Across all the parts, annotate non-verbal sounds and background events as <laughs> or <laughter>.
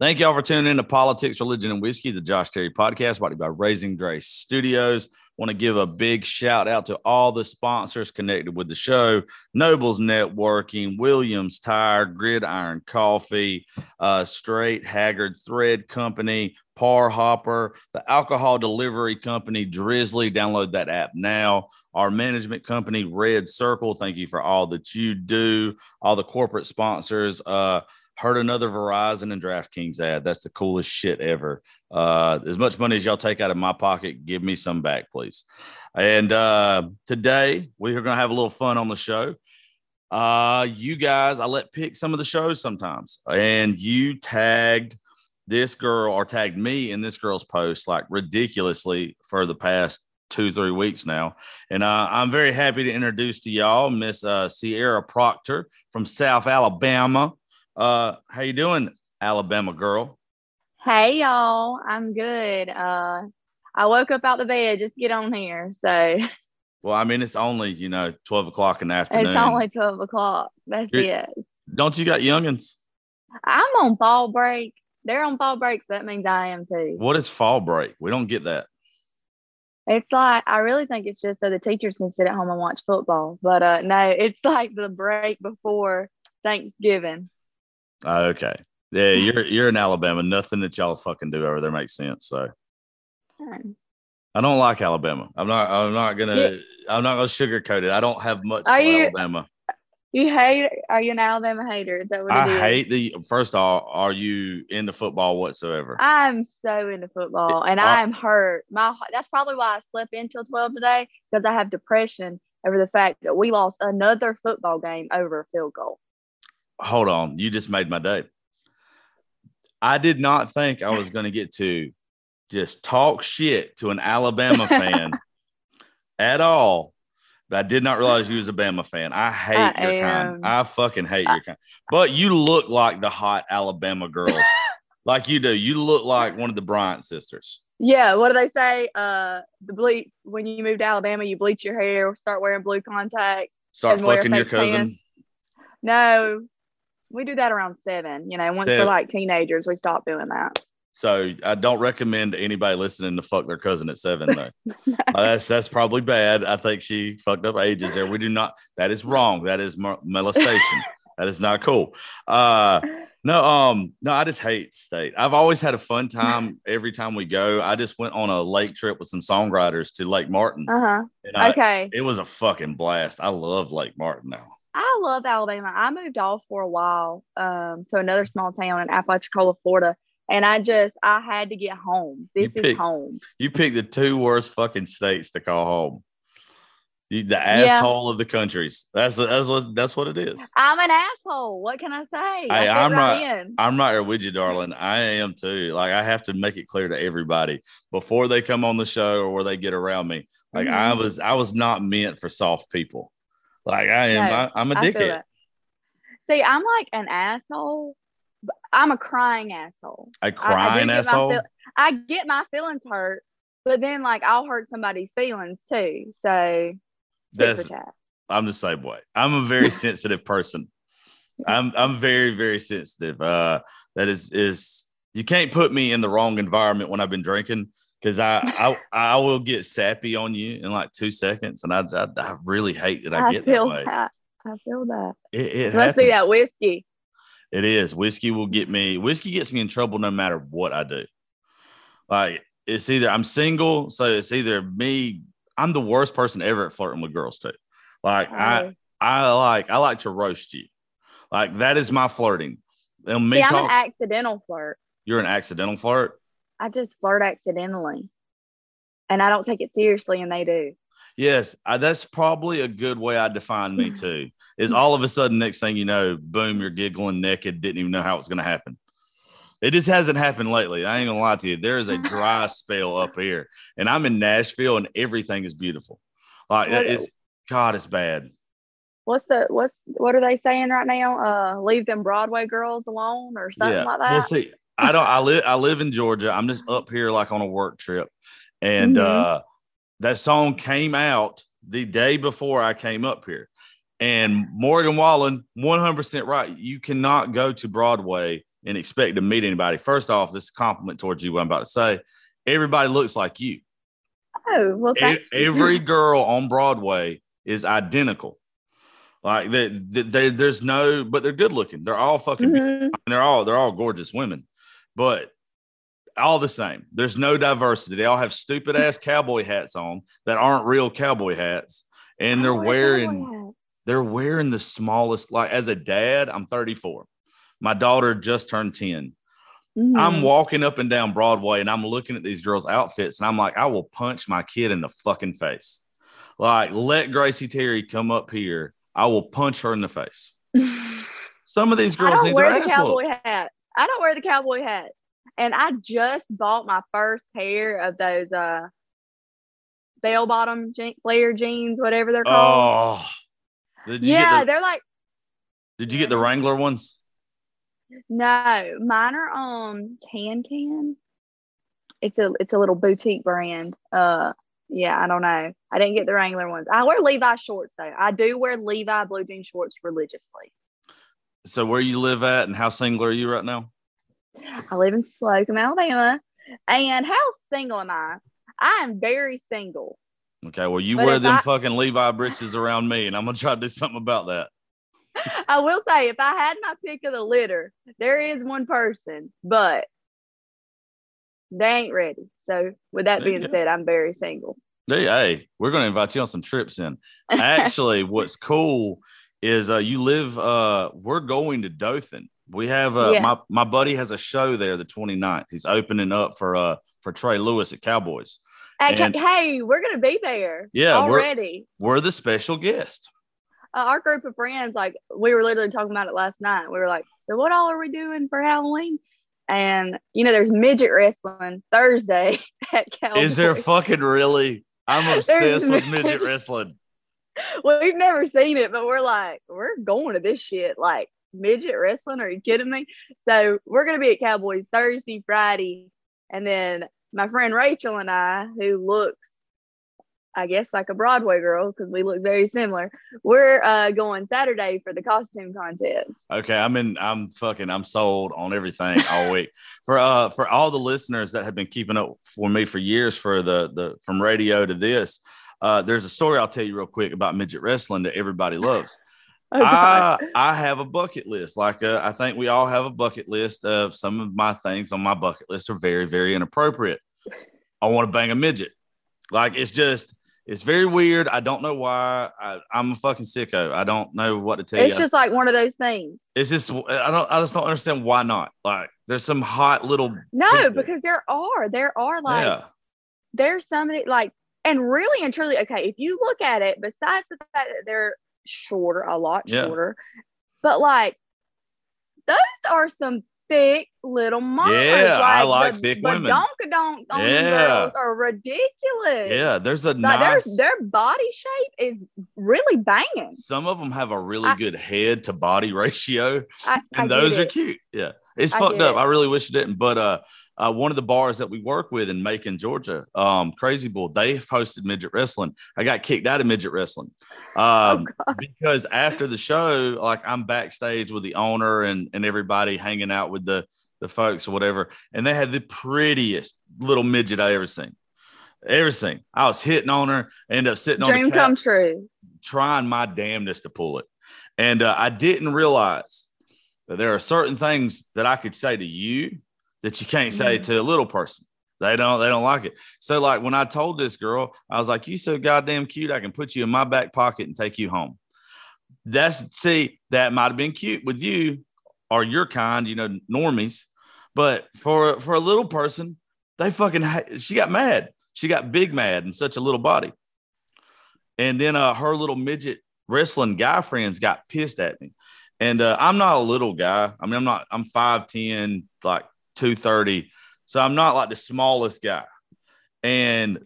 Thank y'all for tuning in to Politics, Religion, and Whiskey, the Josh Terry podcast, brought to you by Raising Grace Studios. Want to give a big shout out to all the sponsors connected with the show Nobles Networking, Williams Tire, Gridiron Coffee, uh, Straight Haggard Thread Company, Par Hopper, the alcohol delivery company Drizly. Download that app now. Our management company, Red Circle. Thank you for all that you do. All the corporate sponsors. Uh, heard another Verizon and DraftKings ad. That's the coolest shit ever. Uh, as much money as y'all take out of my pocket, give me some back, please. And uh, today we are going to have a little fun on the show. Uh, you guys, I let pick some of the shows sometimes, and you tagged this girl or tagged me in this girl's post like ridiculously for the past two three weeks now and uh, i'm very happy to introduce to y'all miss uh, sierra proctor from south alabama uh, how you doing, Alabama girl? Hey y'all, I'm good. Uh, I woke up out the bed just get on here. So, well, I mean, it's only you know twelve o'clock in the afternoon. It's only twelve o'clock. That's You're, it. Don't you got youngins? I'm on fall break. They're on fall break, so that means I am too. What is fall break? We don't get that. It's like I really think it's just so the teachers can sit at home and watch football. But uh no, it's like the break before Thanksgiving. Okay. Yeah, <laughs> you're you're in Alabama. Nothing that y'all fucking do over there makes sense. So I don't like Alabama. I'm not I'm not gonna. I'm not gonna sugarcoat it. I don't have much are you, Alabama. You hate are you an Alabama hater? Is that what I hate the first of all, are you into football whatsoever? I'm so into football and I'm hurt. My that's probably why I slept until 12 today because I have depression over the fact that we lost another football game over a field goal hold on, you just made my day. I did not think I was going to get to just talk shit to an Alabama <laughs> fan at all. But I did not realize you was a Bama fan. I hate I your am. kind. I fucking hate your kind. But you look like the hot Alabama girls. <laughs> like you do. You look like one of the Bryant sisters. Yeah, what do they say? Uh the bleach when you move to Alabama, you bleach your hair, start wearing blue contacts. Start fucking your cousin. Pants. No, we do that around seven. You know, once we we're like teenagers, we stop doing that. So I don't recommend anybody listening to fuck their cousin at seven though. no. <laughs> uh, that's that's probably bad. I think she fucked up ages there. We do not. That is wrong. That is molestation. that is not cool. Uh, no, um, no, I just hate state. I've always had a fun time every time we go. I just went on a lake trip with some songwriters to Lake Martin. Uh huh. Okay. It was a fucking blast. I love Lake Martin now. I love Alabama. I moved off for a while um, to another small town in Apalachicola, Florida. And I just, I had to get home. This is home. You picked the two worst fucking states to call home. You, the asshole yeah. of the countries. That's that's what that's what it is. I'm an asshole. What can I say? Hey, I am right. right I'm right here with you, darling. I am too. Like I have to make it clear to everybody before they come on the show or where they get around me. Like mm-hmm. I was, I was not meant for soft people. Like I am, no, I, am a dickhead. See, I'm like an asshole. I'm a crying asshole. A crying I, I asshole. Feel, I get my feelings hurt, but then like I'll hurt somebody's feelings too. So that's. I'm the same way. I'm a very <laughs> sensitive person. I'm I'm very very sensitive. Uh, that is is you can't put me in the wrong environment when I've been drinking because I, I I will get sappy on you in like two seconds, and I I, I really hate that I, I get feel that way. That. I feel that. It, it must be that whiskey. It is whiskey will get me. Whiskey gets me in trouble no matter what I do. Like it's either I'm single, so it's either me. I'm the worst person ever at flirting with girls too. Like. I I like I like to roast you. Like that is my flirting. And me See, I'm an accidental flirt. You're an accidental flirt. I just flirt accidentally and I don't take it seriously, and they do. Yes, I, that's probably a good way I define me <laughs> too. is all of a sudden, next thing you know, boom, you're giggling naked, didn't even know how it's going to happen. It just hasn't happened lately. I ain't gonna lie to you. There is a dry <laughs> spell up here, and I'm in Nashville, and everything is beautiful. Like it's God, it's bad. What's the what's what are they saying right now? Uh, leave them Broadway girls alone or something yeah. like that. Well, see, I don't. I live. I live in Georgia. I'm just up here like on a work trip, and mm-hmm. uh, that song came out the day before I came up here. And Morgan Wallen, 100 percent right. You cannot go to Broadway and expect to meet anybody. First off, this is a compliment towards you. What I'm about to say, everybody looks like you. Oh, well, every girl on Broadway is identical. Like they, they, they- there's no, but they're good looking. They're all fucking. Mhm. they're all they're all gorgeous women, but all the same. There's no diversity. They all have stupid ass <laughs> cowboy hats on that aren't real cowboy hats, and they're wearing they're wearing the smallest. Like as a dad, I'm 34. My daughter just turned 10. hats. I'm Mhm. walking up and down Broadway and I'm looking at these girls' outfits and I'm like, I will punch my kid in the fucking face. Like, let Gracie Terry come up here. I will punch her in the face. <sighs> Some of these girls need wear their the ass cowboy whooped. hat. I don't wear the cowboy hat. And I just bought my first pair of those uh bell bottom je- flare jeans, whatever they're called. Oh, yeah, the, they're like did you get the Wrangler ones? no, mine are um KanCan. It's a it's a little boutique brand. Uh yeah, I don't know. I didn't get the Wrangler ones. I wear Levi shorts though. I do wear Levi blue jean shorts religiously. So where you live at and how single are you right now? I live in Slocomb, Alabama. And how single am I? I am very single. Okay, well you But wear them I- fucking Levi breeches around me, and I'm gonna try to do something about that. <laughs> I will say, if I had my pick of the litter, there is one person, but they ain't ready. So, with that There being said, I'm very single. Hey, hey, we're gonna invite you on some trips in. <laughs> Actually, what's cool is uh, you live. Uh, we're going to Dothan. We have uh, Yeah. my my buddy has a show there the 29th. He's opening up for uh for Trey Lewis at Cowboys. Hey, And- hey, we're gonna be there. Yeah, we're- already. We're the special guest. Uh, our group of friends, like we were literally talking about it last night. We were like, "So what all are we doing for Halloween?" And you know, there's midget wrestling Thursday <laughs> at Cowboys. Is there fucking really? I'm obsessed with midget wrestling. <laughs> we've never seen it, but we're like, we're going to this shit. Like midget wrestling? Are you kidding me? So we're gonna be at Cowboys Thursday, Friday, and then my friend Rachel and I, who looks, I guess, like a Broadway girl because we look very similar. We're uh, going Saturday for the costume contest. Okay, I'm in. I'm fucking. I'm sold on everything all <laughs> week. For uh, for all the listeners that have been keeping up for me for years, for the the from radio to this, uh, there's a story I'll tell you real quick about midget wrestling that everybody loves. <laughs> Oh, I I have a bucket list. Like uh, I think we all have a bucket list of some of my things on my bucket list are very very inappropriate. I want to bang a midget. Like it's just it's very weird. I don't know why. I, I'm a fucking sicko. I don't know what to tell it's you. just like one of those things. It's just I don't I just don't understand why not. Like there's some hot little No, people. because there are there are like yeah there's somebody like and really and truly okay if you look at it besides the fact that they're shorter a lot Yeah. shorter but like those are some thick little mamas Yeah, I like the, thick the women. donkadonks on Yeah. girls are ridiculous yeah. There's a like nice. their, their body shape is really banging some of them have a really I- good head to body <laughs> ratio, I, I and get those are cute. Yeah, it's I fucked up. it. I really wish it didn't. But uh, uh, one of the bars that we work with in Macon, Georgia, um, Crazy Bull, they've hosted midget wrestling. I got kicked out of midget wrestling. <laughs> Um, Oh, because after the show, like I'm backstage with the owner and and everybody hanging out with the the folks or whatever, and they had the prettiest little midget I ever seen. Ever seen. I was hitting on her, ended up sitting on dream the couch, come true trying my damnedest to pull it. And uh, I didn't realize that there are certain things that I could say to you that you can't say to a little person. They don't, they don't like it. So, like when I told this girl, I was like, You so goddamn cute, I can put you in my back pocket and take you home. That's see, that might have been cute with you or your kind, you know, normies. But for for a little person, they fucking she got mad. She got big mad in such a little body. And then uh, her little midget wrestling guy friends got pissed at me. And uh, I'm not a little guy. I mean, I'm not, I'm 5'10, like 230. So I'm not like the smallest guy. And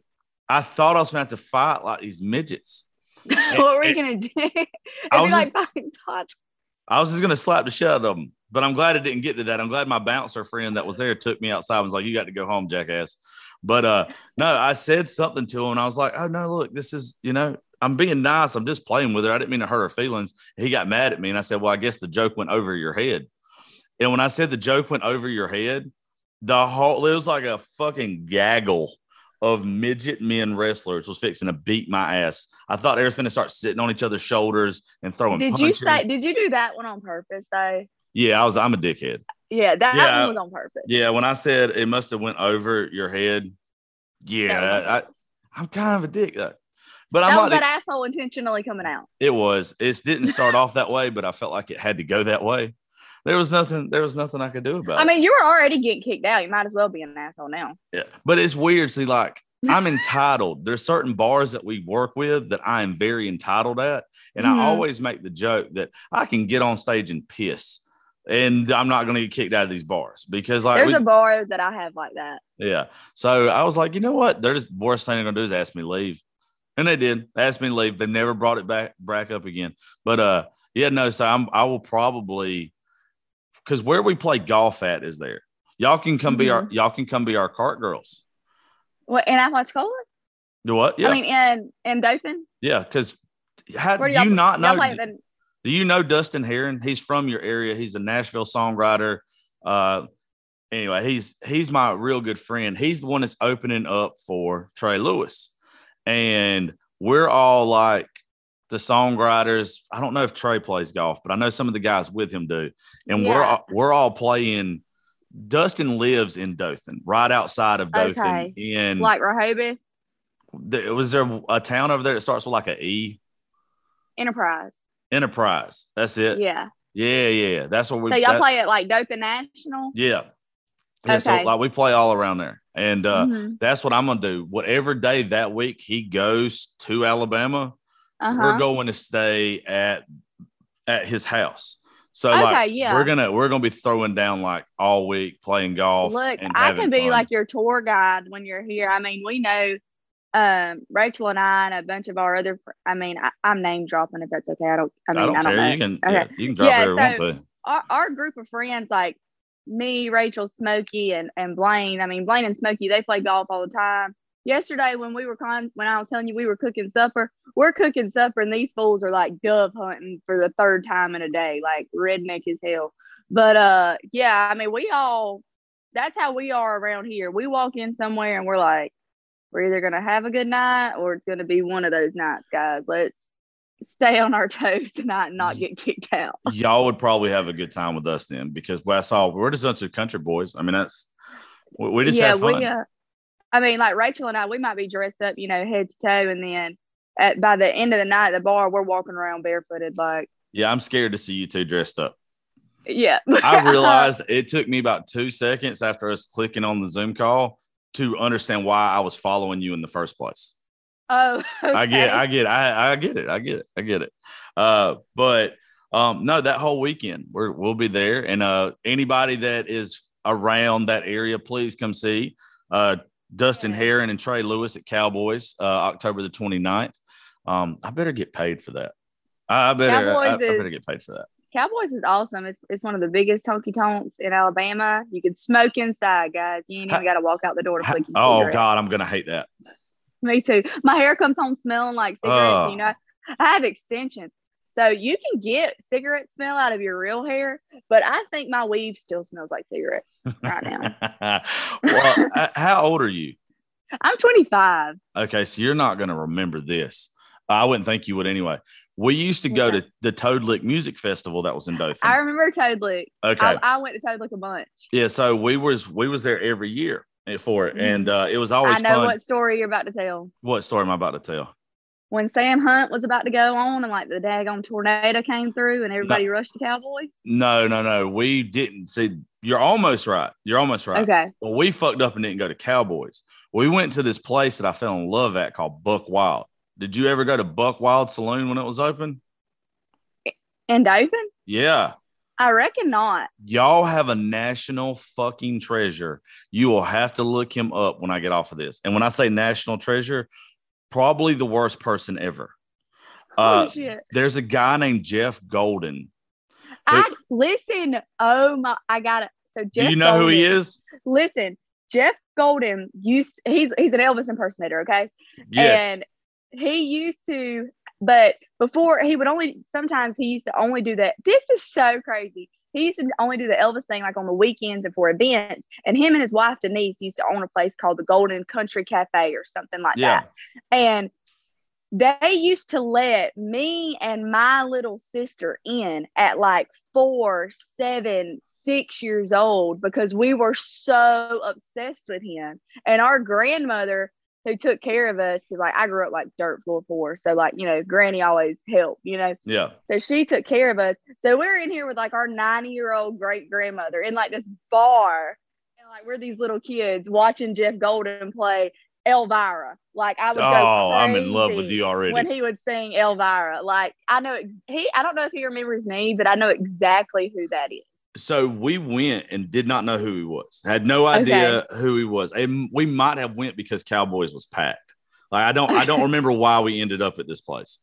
I thought I was going to have to fight like these midgets. <laughs> what were you gonna do <laughs> I was like just- touch I was just going to slap the shit out of them. But I'm glad it didn't get to that. I'm glad my bouncer friend that was there took me outside and was like, You got to go home, jackass. But uh no, I said something to him and I was like, Oh no, look, this is, you know, I'm being nice. I'm just playing with her. I didn't mean to hurt her feelings. He got mad at me and I said, Well, I guess the joke went over your head. And when I said the joke went over your head, the whole it was like a fucking gaggle of midget men wrestlers was fixing to beat my ass. I thought they were going to start sitting on each other's shoulders and throwing. Did punches. you say? Did you do that one on purpose though? Yeah, I was. I'm a dickhead. Yeah, that Yeah. one was on purpose. Yeah, when I said it must have went over your head. Yeah, I, I'm kind of a dick though. But That I'm was not. that asshole intentionally coming out. It was. It didn't start off that way, but I felt like it had to go that way. There was nothing. There was nothing I could do about I it. mean, you were already getting kicked out. You might as well be an asshole now. Yeah, but it's weird. See, like I'm entitled. There's certain bars that we work with that I am very entitled at, and Mhm. I always make the joke that I can get on stage and piss, and I'm not going to get kicked out of these bars because, like, There's we- a bar that I have like that. yeah. So I was like, you know what? They're just worst thing they're going to do is ask me leave, and they did. Ask me to leave. They never brought it back back up again. But uh, yeah, no. So I'm I will probably because where we play golf at is there. Y'all can come be our y'all can come be our cart girls. What in Apalachicola? Do what? Yeah. I mean, in in Dothan. Yeah, because how do do y'all, not know? the, Do you know Dustin Heron? He's from your area. He's a Nashville songwriter. Uh, anyway, he's he's my real good friend. He's the one that's opening up for Trey Lewis, and we're all like the songwriters. I don't know if Trey plays golf, but I know some of the guys with him do, and we're all, we're all playing. Dustin lives in Dothan, right outside of Dothan. Okay. In like Rehobeth there, was there a town over there that starts with like a E? Enterprise. Enterprise. That's it. Yeah. Yeah, yeah. That's what we. So y'all that- play at like Dothan National. Yeah. Yeah, so Okay. like we play all around there. And uh Mhm. that's what I'm gonna do. Whatever day that week he goes to Alabama, Uh-huh. we're going to stay at at his house. So Okay, like yeah. we're gonna we're gonna be throwing down like all week playing golf. Look, I can be fun. like your tour guide when you're here. I mean, we know um Rachel and I and a bunch of our other fr- I mean, I, I'm name dropping if that's okay. I don't I I mean, don't I don't, care. know. You can Okay. yeah, you can drop Yeah, you so- want to. our, our group of friends, like me, Rachel, Smokey, and, and Blaine. I mean, Blaine and Smokey, they play golf all the time. Yesterday, when we were con, when I was telling you we were cooking supper, we're cooking supper, and these fools are like dove hunting for the third time in a day, like redneck as hell. But uh, yeah, I mean, we all that's how we are around here. We walk in somewhere and we're like, we're either gonna have a good night or it's gonna be one of those nights, guys. Let's stay on our <laughs> toes tonight and not get kicked out. <laughs> Y'all would probably have a good time with us then because I saw we're just a bunch of country boys. I mean, that's we, just have fun. we. Uh, I mean, like Rachel and I, we might be dressed up, you know, head to toe, and then at by the end of the night at the bar, we're walking around barefooted, like yeah, I'm scared to see you two dressed up. yeah. <laughs> I realized it took me about two seconds after us clicking on the Zoom call to understand why I was following you in the first place. oh, <laughs> I get, okay. I get, I, I get it, I get it, I get it. Uh, but um, no, that whole weekend we're we'll be there, and uh, anybody that is around that area, please come see uh, Dustin. Heron and Trey Lewis at Cowboys, uh, October the 29th. Um, I better get paid for that. I, better, I, I better get paid for that. Cowboys is awesome. It's it's one of the biggest honky tonks in Alabama. You can smoke inside, guys. You ain't even got to walk out the door to flick your Oh cigarette. God, I'm gonna hate that. Me too. My hair comes home smelling like cigarettes. Ugh. You know, I have extensions. So you can get cigarette smell out of your real hair, but I think my weave still smells like cigarette right now. <laughs> well, <laughs> uh, how old are you? I'm 25. Okay, so you're not going to remember this. I wouldn't think you would anyway. We used to go Okay. to the Toad Lick Music Festival that was in Dothan. I remember Toad Lick. okay, I, I went to Toad Lick a bunch. yeah. So we was we was there every year for it, and uh, it was always. I know fun. what story you're about to tell. what story am I about to tell? When Sam Hunt was about to go on and like the daggone tornado came through and everybody rushed the Cowboys. No, no, no. We didn't see. You're almost right. You're almost right. Okay. Well, we fucked up and didn't go to Cowboys. We went to this place that I fell in love at called Buck Wild. Did you ever go to Buck Wild Saloon when it was open? And Dothan? Yeah. I reckon not. Y'all have a national fucking treasure. You will have to look him up when I get off of this. And when I say national treasure, probably the worst person ever. Uh, shit. there's a guy named Jeff Golden. I listen. Oh my I got it. So Jeff Do you know who he is? Listen, Jeff Golden used he's he's an Elvis impersonator, okay? Yes. And he used to, but before he would only sometimes he used to only do that. This is so crazy. He used to only do the Elvis thing like on the weekends and for events. And him and his wife Denise used to own a place called the Golden Country Cafe or something like Yeah. that. And they used to let me and my little sister in at like four, seven, six years old because we were so obsessed with him. And our grandmother, who took care of us, because like I grew up like dirt floor poor, so like you know, Granny always helped, you know. Yeah. So she took care of us. So we're in here with like our 90 year old great grandmother in like this bar. And like we're these little kids watching Jeff Golden play Elvira. Like I would go Oh, I'm in love with you already. when he would sing Elvira. Like I know ex- he I don't know if he remembers me, but I know exactly who that is. So we went and did not know who he was. Had no idea who he was. And we might have went because Cowboys was packed. Like I don't I don't <laughs> remember why we ended up at this place.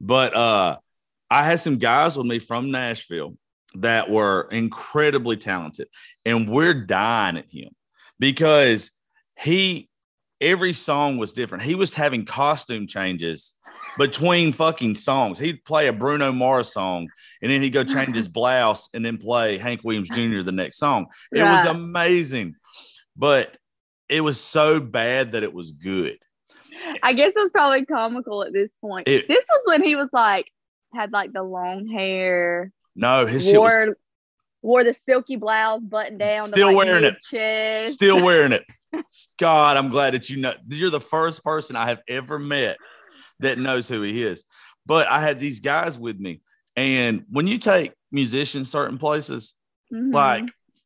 But uh I had some guys with me from Nashville that were incredibly talented and we're dying at him because he every song was different. He was having costume changes between fucking songs. He'd play a Bruno Mars song and then he'd go change his <laughs> blouse and then play Hank Williams Jr. the next song. It was amazing, but it was so bad that it was good. I guess it was probably comical at this point. It- this was when he was like had like the long hair, No, his shit was wore wore the silky blouse button down, Still to, like, wearing it. mid-chest. still wearing it. <laughs> God, I'm glad that you know you're the first person I have ever met that knows who he is. But I had these guys with me, and when you take musicians certain places, Mhm. like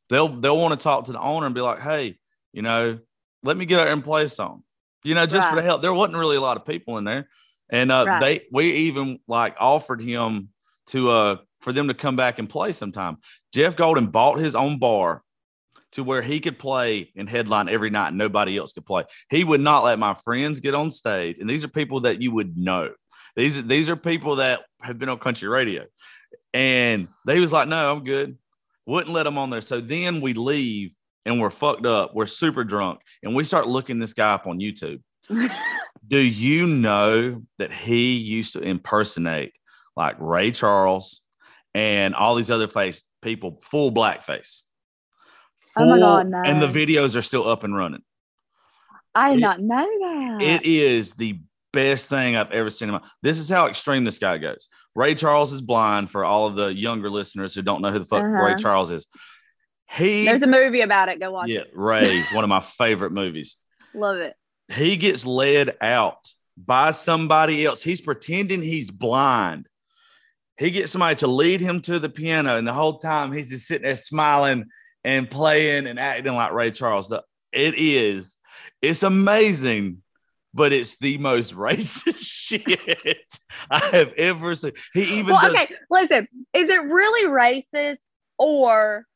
they'll they'll want to talk to the owner and be like, "Hey, you know, let me get out and play a song." You know, just for the help. There wasn't really a lot of people in there, and uh, Right. they we even like offered him to uh for them to come back and play sometime. Jeff Golden bought his own bar to where he could play and headline every night and nobody else could play. He would not let my friends get on stage. And these are people that you would know. These, these are people that have been on country radio. And they was like, no, I'm good. Wouldn't let them on there. So then we leave and we're fucked up. We're super drunk. And we start looking this guy up on YouTube. <laughs> Do you know that he used to impersonate like Ray Charles and all these other face people, full blackface? Oh my God, no. And the videos are still up and running. I did It- not know that. It is the best thing I've ever seen in my. This is how extreme this guy goes. Ray Charles is blind for all of the younger listeners who don't know who the fuck Uh-huh. Ray Charles is. He, There's a movie about it. Go watch yeah, it. Ray's <laughs> one of my favorite movies. Love it. he gets led out by somebody else. He's pretending he's blind. He gets somebody to lead him to the piano, and the whole time he's just sitting there smiling and playing and acting like Ray Charles. The- It is, it's amazing, but it's the most <laughs> racist shit I have ever seen. He even Well, does, okay, listen. Is it really racist, or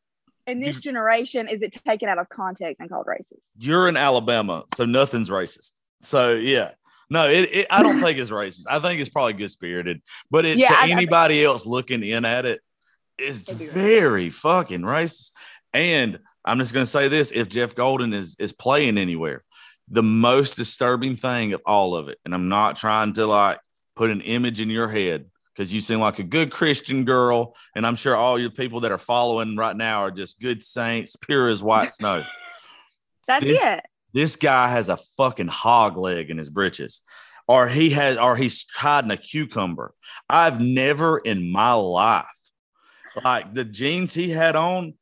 in this You- generation, is it taken out of context and called racist? you're in Alabama, so nothing's racist. So yeah. No, it, it I don't think it's racist. I think it's probably good spirited. But it, Yeah, to I- I- anybody else looking in at it, is very fucking racist. And I'm just gonna say this: if Jeff Golden is is playing anywhere, the most disturbing thing of all of it, and I'm not trying to like put an image in your head because you seem like a good Christian girl, and I'm sure all your people that are following right now are just good saints, pure as white <laughs> snow That's This- it. this guy has a fucking hog leg in his britches or he has or he's hiding a cucumber i've never in my life like the jeans he had on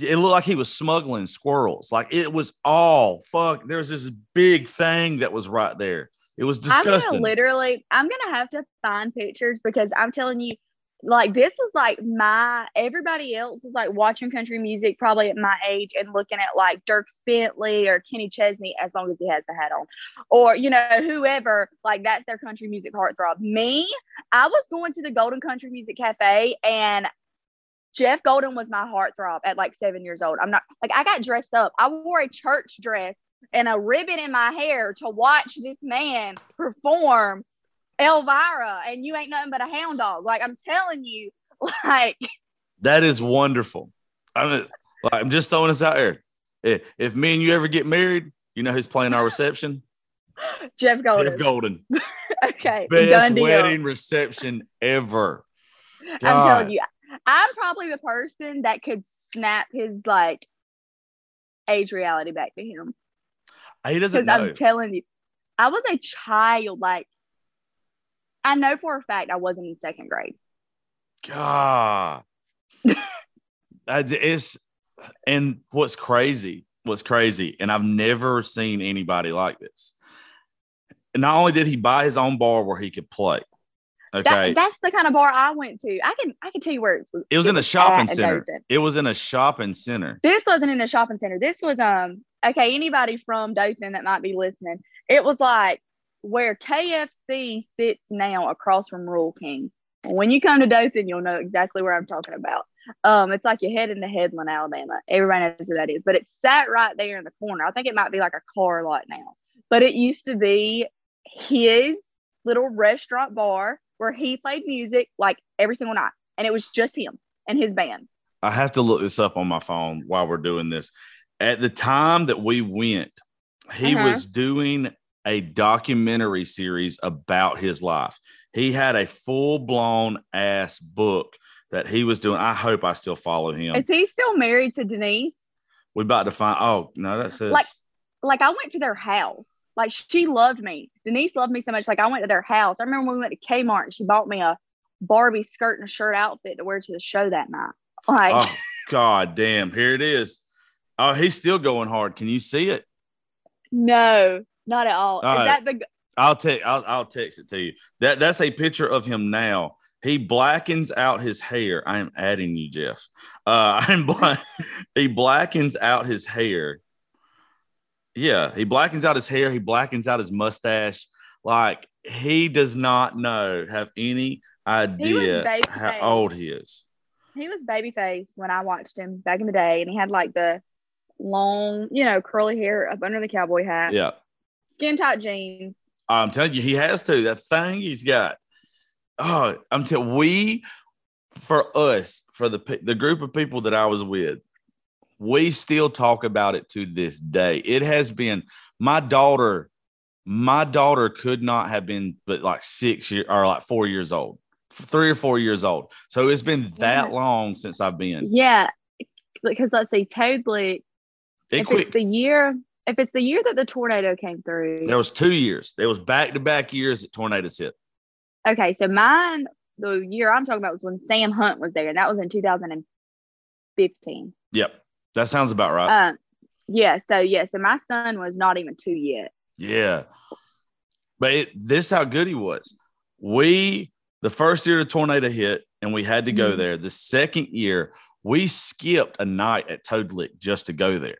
it looked like he was smuggling squirrels like it was all fuck there's this big thing that was right there it was I'm disgusting gonna literally, I'm gonna have to find pictures because I'm telling you, like this was like my everybody else is like watching country music probably at my age and looking at like Dierks Bentley or Kenny Chesney as long as he has the hat on, or you know whoever like that's their country music heartthrob. Me, I was going to the Golden Country Music Cafe and. Jeff Golden was my heartthrob at like seven years old. I'm not like I got dressed up. I wore a church dress and a ribbon in my hair to watch this man perform Elvira, and you ain't nothing but a hound dog. Like I'm telling you, <laughs> like that is wonderful i'm, like, I'm just throwing this out there if, if me and you ever get married you know who's playing our reception <laughs> Jeff Golden. jeff golden <laughs> okay, best wedding reception ever. I'm telling you, I'm probably the person that could snap his like age reality back to him. He doesn't know. I'm telling you, I was a child. Like, I know for a fact I wasn't in second grade. God. <laughs> It's and what's crazy, what's crazy, and I've never seen anybody like this. Not only did he buy his own bar where he could play, okay, That, that's the kind of bar I went to. I can I can tell you where it was. it was in a shopping center. It was in a shopping center. This wasn't in a shopping center. This was um okay. Anybody from Dothan that might be listening, it was like where KFC sits now across from Rural King. When you come to Dothan, you'll know exactly where I'm talking about. Um, it's like you head into Headland, Alabama. Everybody knows where that is, but it sat right there in the corner. I think it might be like a car lot now, but it used to be his little restaurant bar where he played music like every single night, and it was just him and his band. I have to look this up on my phone while we're doing this. At the time that we went, he Uh-huh. was doing a documentary series about his life. He had a full blown ass book that he was doing. I hope I still follow him. Is he still married to Denise? we about to find. Oh no, that says Like- Like I went to their house. Like she loved me. Denise loved me so much. Like I went to their house. I remember when we went to Kmart and she bought me a Barbie skirt and a shirt outfit to wear to the show that night. <laughs> Like oh god damn, here it is. Oh, he's still going hard. Can you see it? no, not at all. All Is right. that the I'll take. I'll, I'll text it to you. That that's a picture of him now. He blackens out his hair. I am adding you, Jeff. Uh, <laughs> I'm black. he blackens out his hair. Yeah, he blackens out his hair. He blackens out his mustache. Like he does not know, have any idea how old he is. he was babyface when I watched him back in the day and he had like the long, you know, curly hair up under the cowboy hat, Yeah, skin tight jeans. I'm telling you, he has to. That thing he's got. Oh, I'm telling we, for us, for the the group of people that I was with, we still talk about it to this day. It has been my daughter. My daughter could not have been but like six year or like four years old, three or four years old. So it's been that Yeah. long since I've been. Yeah. Because let's see, totally It if quick. it's the year if it's the year that the tornado came through There was two years. There was back to back years that tornadoes hit. okay so mine the year i'm talking about was when sam hunt was there and that was in 2015 Yep, that sounds about right. um yeah so yeah so my son was not even two yet Yeah. But it, this how good he was. We the first year the tornado hit and we had to go Mhm. there. The second year, we skipped a night at Toad Lick just to go there.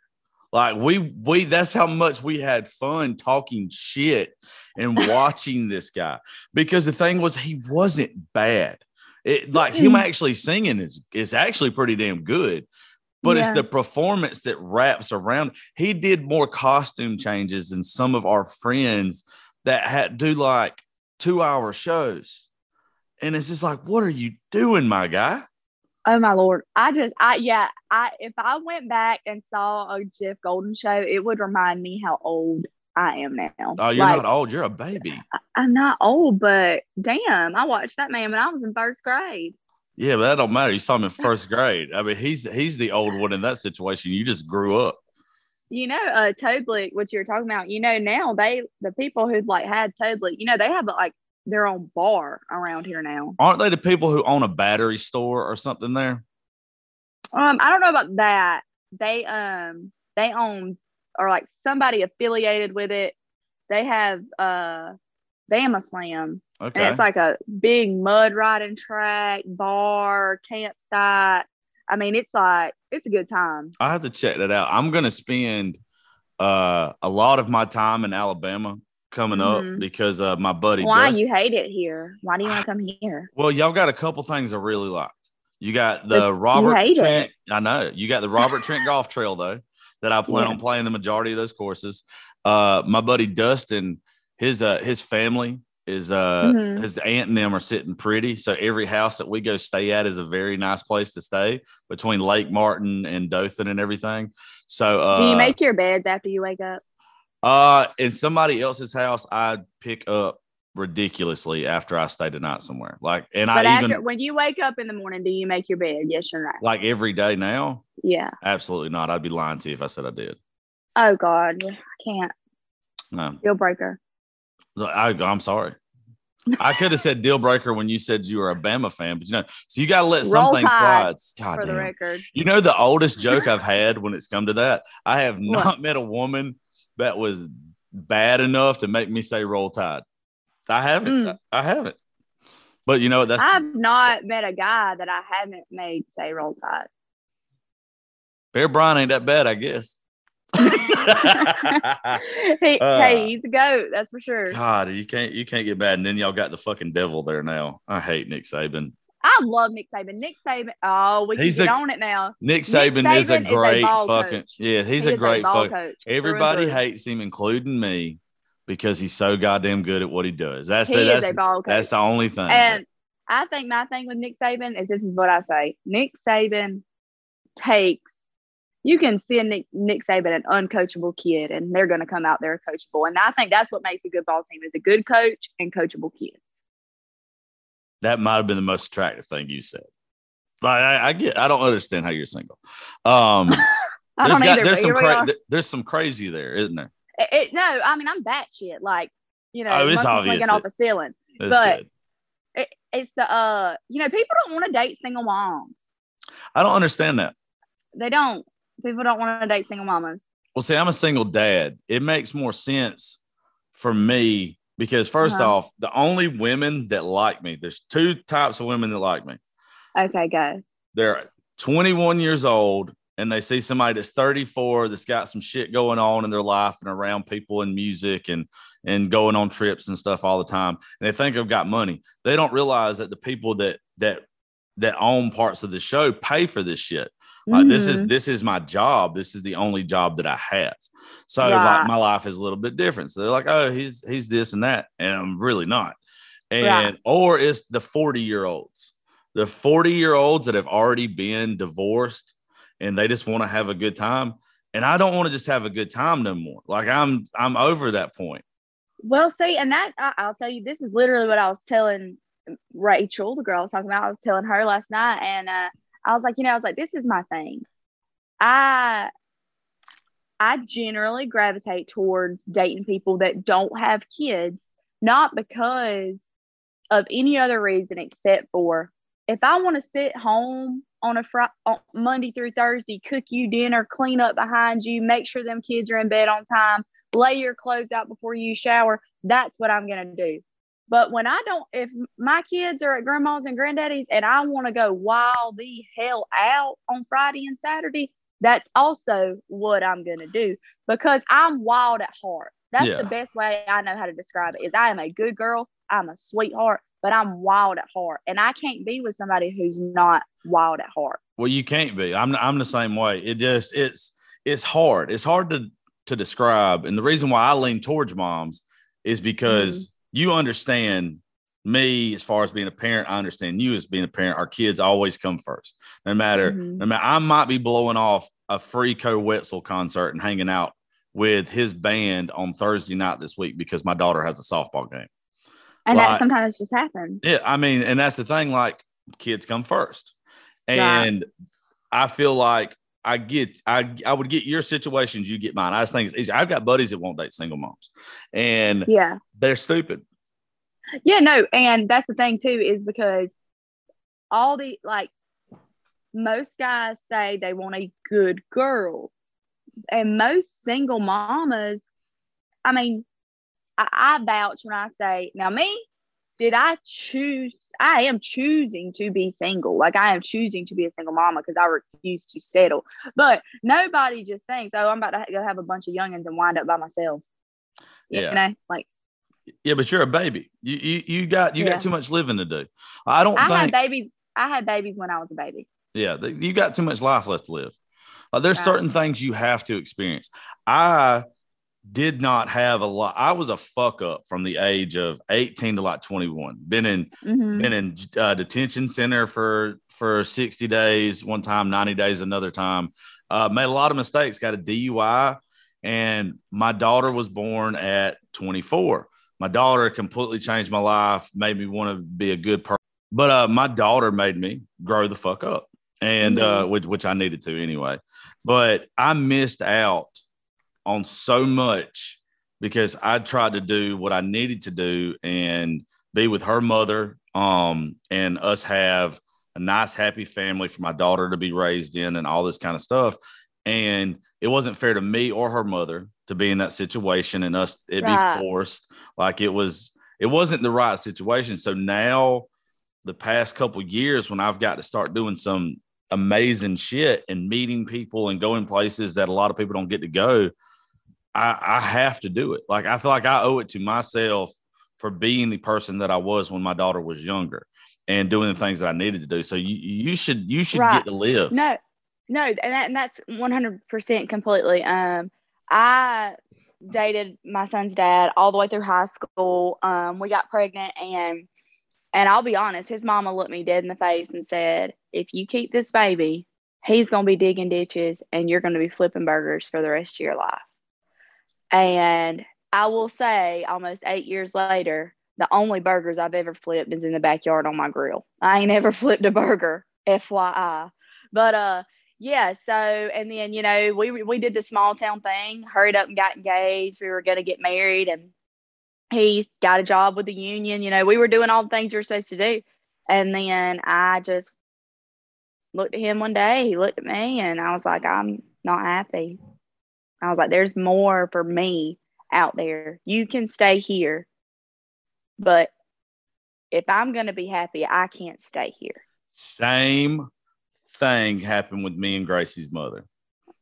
Like we we that's how much we had fun talking shit and <laughs> watching this guy. Because the thing was he wasn't bad. It like him actually singing is is actually pretty damn good. But it's the performance that wraps around. He did more costume changes than some of our friends that had do like two hour shows. And it's just like, what are you doing, my guy? oh my lord i just i yeah i if i went back and saw a jeff golden show it would remind me how old i am now Oh, you're Like, not old. You're a baby. i'm not old but damn i watched that man when i was in first grade Yeah, but that don't matter. You saw him in <laughs> first grade. I mean, he's he's the old one in that situation. You just grew up. You know, uh, Toad what you were talking about, you know, now they, the people who like had Toad you know, they have like their own bar around here now. Aren't they the people who own a battery store or something there? Um, I don't know about that. They, um, they own or like somebody affiliated with it. They have, uh, Bama Slam, Okay. and it's like a big mud riding track, bar, campsite. I mean, it's like, it's a good time. I have to check that out. I'm gonna spend uh, a lot of my time in Alabama coming up Mhm. because uh, my buddy. Why Dustin- you hate it here? Why do you want to come here? <sighs> Well, y'all got a couple things I really like. You got the Robert Trent. I know you got the Robert <laughs> Trent Golf Trail though that I plan Yeah. on playing the majority of those courses. Uh, my buddy Dustin, his uh his family is uh Mhm. his aunt and them are sitting pretty. So every house that we go stay at is a very nice place to stay between Lake Martin and Dothan and everything. So uh, Do you make your beds after you wake up? uh in somebody else's house, I'd pick up ridiculously after I stayed a night somewhere. Like, and But I after even when you wake up in the morning, do you make your bed? Yes or no? like every day now. Yeah. Absolutely not. I'd be lying to you if I said I did. Oh God, I can't. No, Deal breaker. I, I'm sorry. I could have said deal breaker when you said you were a Bama fan, but you know, so you got to let Roll something slide. God for the damn. record. You know the oldest joke <laughs> I've had when it's come to that? I have What? not met a woman that was bad enough to make me say roll tide. I haven't. Mm. I haven't. But you know? That's I've not met a guy that I haven't made say roll tide. Bear Bryant ain't that bad, I guess. <laughs> he, Uh, hey, he's a goat, that's for sure. God, you can't you can't get bad. And then y'all got the fucking devil there now. I hate Nick Saban. I love Nick Saban. Nick Saban. Oh, we can He's get on it now. Nick Saban, is a Saban is a great ball fucking coach. yeah. He's He a is great ball fuck. coach. Everybody hates him, including me, because he's so goddamn good at what he does. That's He the, is that's, a that's the only thing. And I think my thing with Nick Saban is this is what I say. Nick Saban takes you can send Nick, Nick Saban an uncoachable kid and they're gonna come out there coachable. And I think that's what makes a good ball team is a good coach and coachable kids. that might have been the most attractive thing you said. Like I, I get, I don't understand how you're single. Um, <laughs> I there's don't got- either, there's some cra- there's some crazy there, isn't there? It, it- no, I mean I'm batshit. Like, you know, Oh, it's obvious that- off the ceiling. That's But- It, it's the uh, you know, people don't want to date single moms. I don't understand that. They don't. People don't want to date single mamas. Well, see, I'm a single dad. It makes more sense for me because 1st Uh-huh. off, the only women that like me, there's two types of women that like me. Okay, go. They're 21 years old and they see somebody that's 34 that's got some shit going on in their life and around people and music and and going on trips and stuff all the time. And they think I've got money. They don't realize that the people that that that own parts of the show pay for this shit. Like this is Mhm. this is my job. This is the only job that I have. So Right. like my life is a little bit different. So they're like, oh, he's he's this and that, and I'm really not. And Right. or it's the 40 year olds, the 40 year olds that have already been divorced and they just want to have a good time. And I don't want to just have a good time no more. Like I'm I'm over that point. Well, see, and that I'll tell you, this is literally what I was telling Rachel, the girl I was talking about. I was telling her last night, and uh, I was like, you know, I was like, this is my thing. I I generally gravitate towards dating people that don't have kids, not because of any other reason except for if I want to sit home on a Friday, on Monday through Thursday, cook you dinner, clean up behind you, make sure them kids are in bed on time, lay your clothes out before you shower. That's what I'm going to do. But when I don't, if my kids are at grandma's and granddaddy's and I want to go wild the hell out on Friday and Saturday, that's also what I'm going to do because I'm wild at heart. That's Yeah. the best way I know how to describe it is I am a good girl. I'm a sweetheart, but I'm wild at heart. And I can't be with somebody who's not wild at heart. Well, you can't be. I'm I'm the same way. It just it's it's hard. It's hard to to describe. And the reason why I lean towards moms is because Mm-hmm. You understand me as far as being a parent. I understand you as being a parent. Our kids always come first, no matter Mhm. no matter. I might be blowing off a free Koe Wetzel concert and hanging out with his band on Thursday night this week because my daughter has a softball game. And Right. that sometimes just happens. Yeah, I mean, and that's the thing. Like, kids come first, Right. and I feel like I get, I, I would get your situations, you get mine. I just think it's easy. I've got buddies that won't date single moms, and Yeah. they're stupid. Yeah, no, and that's the thing too, is because all the like most guys say they want a good girl. And most single mamas, I mean, I, I vouch when I say, now me, did I choose? I am choosing to be single. Like I am choosing to be a single mama because I refuse to settle. But nobody just thinks, oh, I'm about to go have a bunch of youngins and wind up by myself. You Yeah. know, like Yeah, but you're a baby. You, you, you got, you Yeah. got too much living to do. I don't I had babies. I had babies when I was a baby. Yeah, you got too much life left to live. Like, there's certain things you have to experience. I did not have a lot. I was a fuck up from the age of 18 to like 21. Been in Mhm. been in uh, detention center for for 60 days one time 90 days another time uh, made a lot of mistakes got a dui and my daughter was born at 24 my daughter completely changed my life, made me want to be a good person. But uh, my daughter made me grow the fuck up, and uh, which which I needed to anyway. But I missed out on so much because I tried to do what I needed to do and be with her mother, um, and us have a nice, happy family for my daughter to be raised in, and all this kind of stuff. And it wasn't fair to me or her mother to be in that situation and us it right. be forced. Like it was, it wasn't the right situation. So now, the past couple years, when I've got to start doing some amazing shit and meeting people and going places that a lot of people don't get to go, I, I have to do it. Like I feel like I owe it to myself for being the person that I was when my daughter was younger and doing the things that I needed to do. So you you should you should right. get to live. No, no, and, that, and that's one hundred percent completely. Um, I dated my son's dad all the way through high school. Um, we got pregnant and and I'll be honest, his mama looked me dead in the face and said, "If you keep this baby, he's gonna be digging ditches and you're gonna be flipping burgers for the rest of your life." And I will say, almost eight years later, the only burgers I've ever flipped is in the backyard on my grill. I ain't ever <laughs> flipped a burger, FYI. But uh, yeah. So and then you know we we did the small town thing, hurried up and got engaged. We were gonna get married, and he got a job with the union. You know, we were doing all the things you're supposed to do, and then I just looked at him one day. He looked at me, and I was like, I'm not happy. I was like, there's more for me out there. You can stay here, but if I'm going to be happy, I can't stay here. Same thing happened with me and Gracie's mother.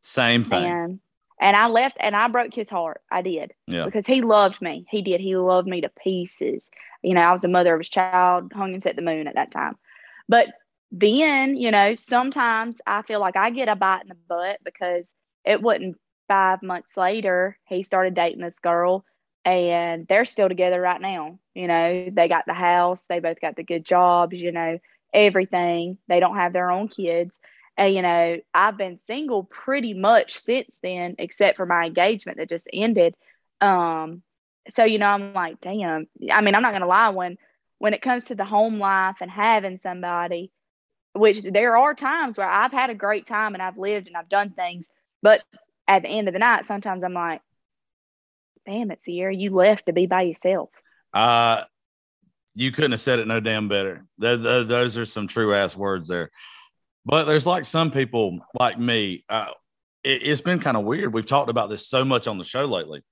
Same thing. And, and I left and I broke his heart. I did. Yeah. Because he loved me. He did. He loved me to pieces. You know, I was the mother of his child, hung and set the moon at that time. But then, you know, sometimes I feel like I get a bite in the butt because it wasn't five months later, he started dating this girl and they're still together right now. You know, they got the house, they both got the good jobs, you know, everything. They don't have their own kids. And, you know, I've been single pretty much since then, except for my engagement that just ended. Um, so, you know, I'm like, damn. I mean, I'm not gonna lie, when when it comes to the home life and having somebody, which there are times where I've had a great time and I've lived and I've done things, but at the end of the night, sometimes I'm like, damn it, Sierra, you left to be by yourself. Uh, you couldn't have said it no damn better. those are some true ass words there. But there's like some people like me. Uh, it, it's been kind of weird. We've talked about this so much on the show lately,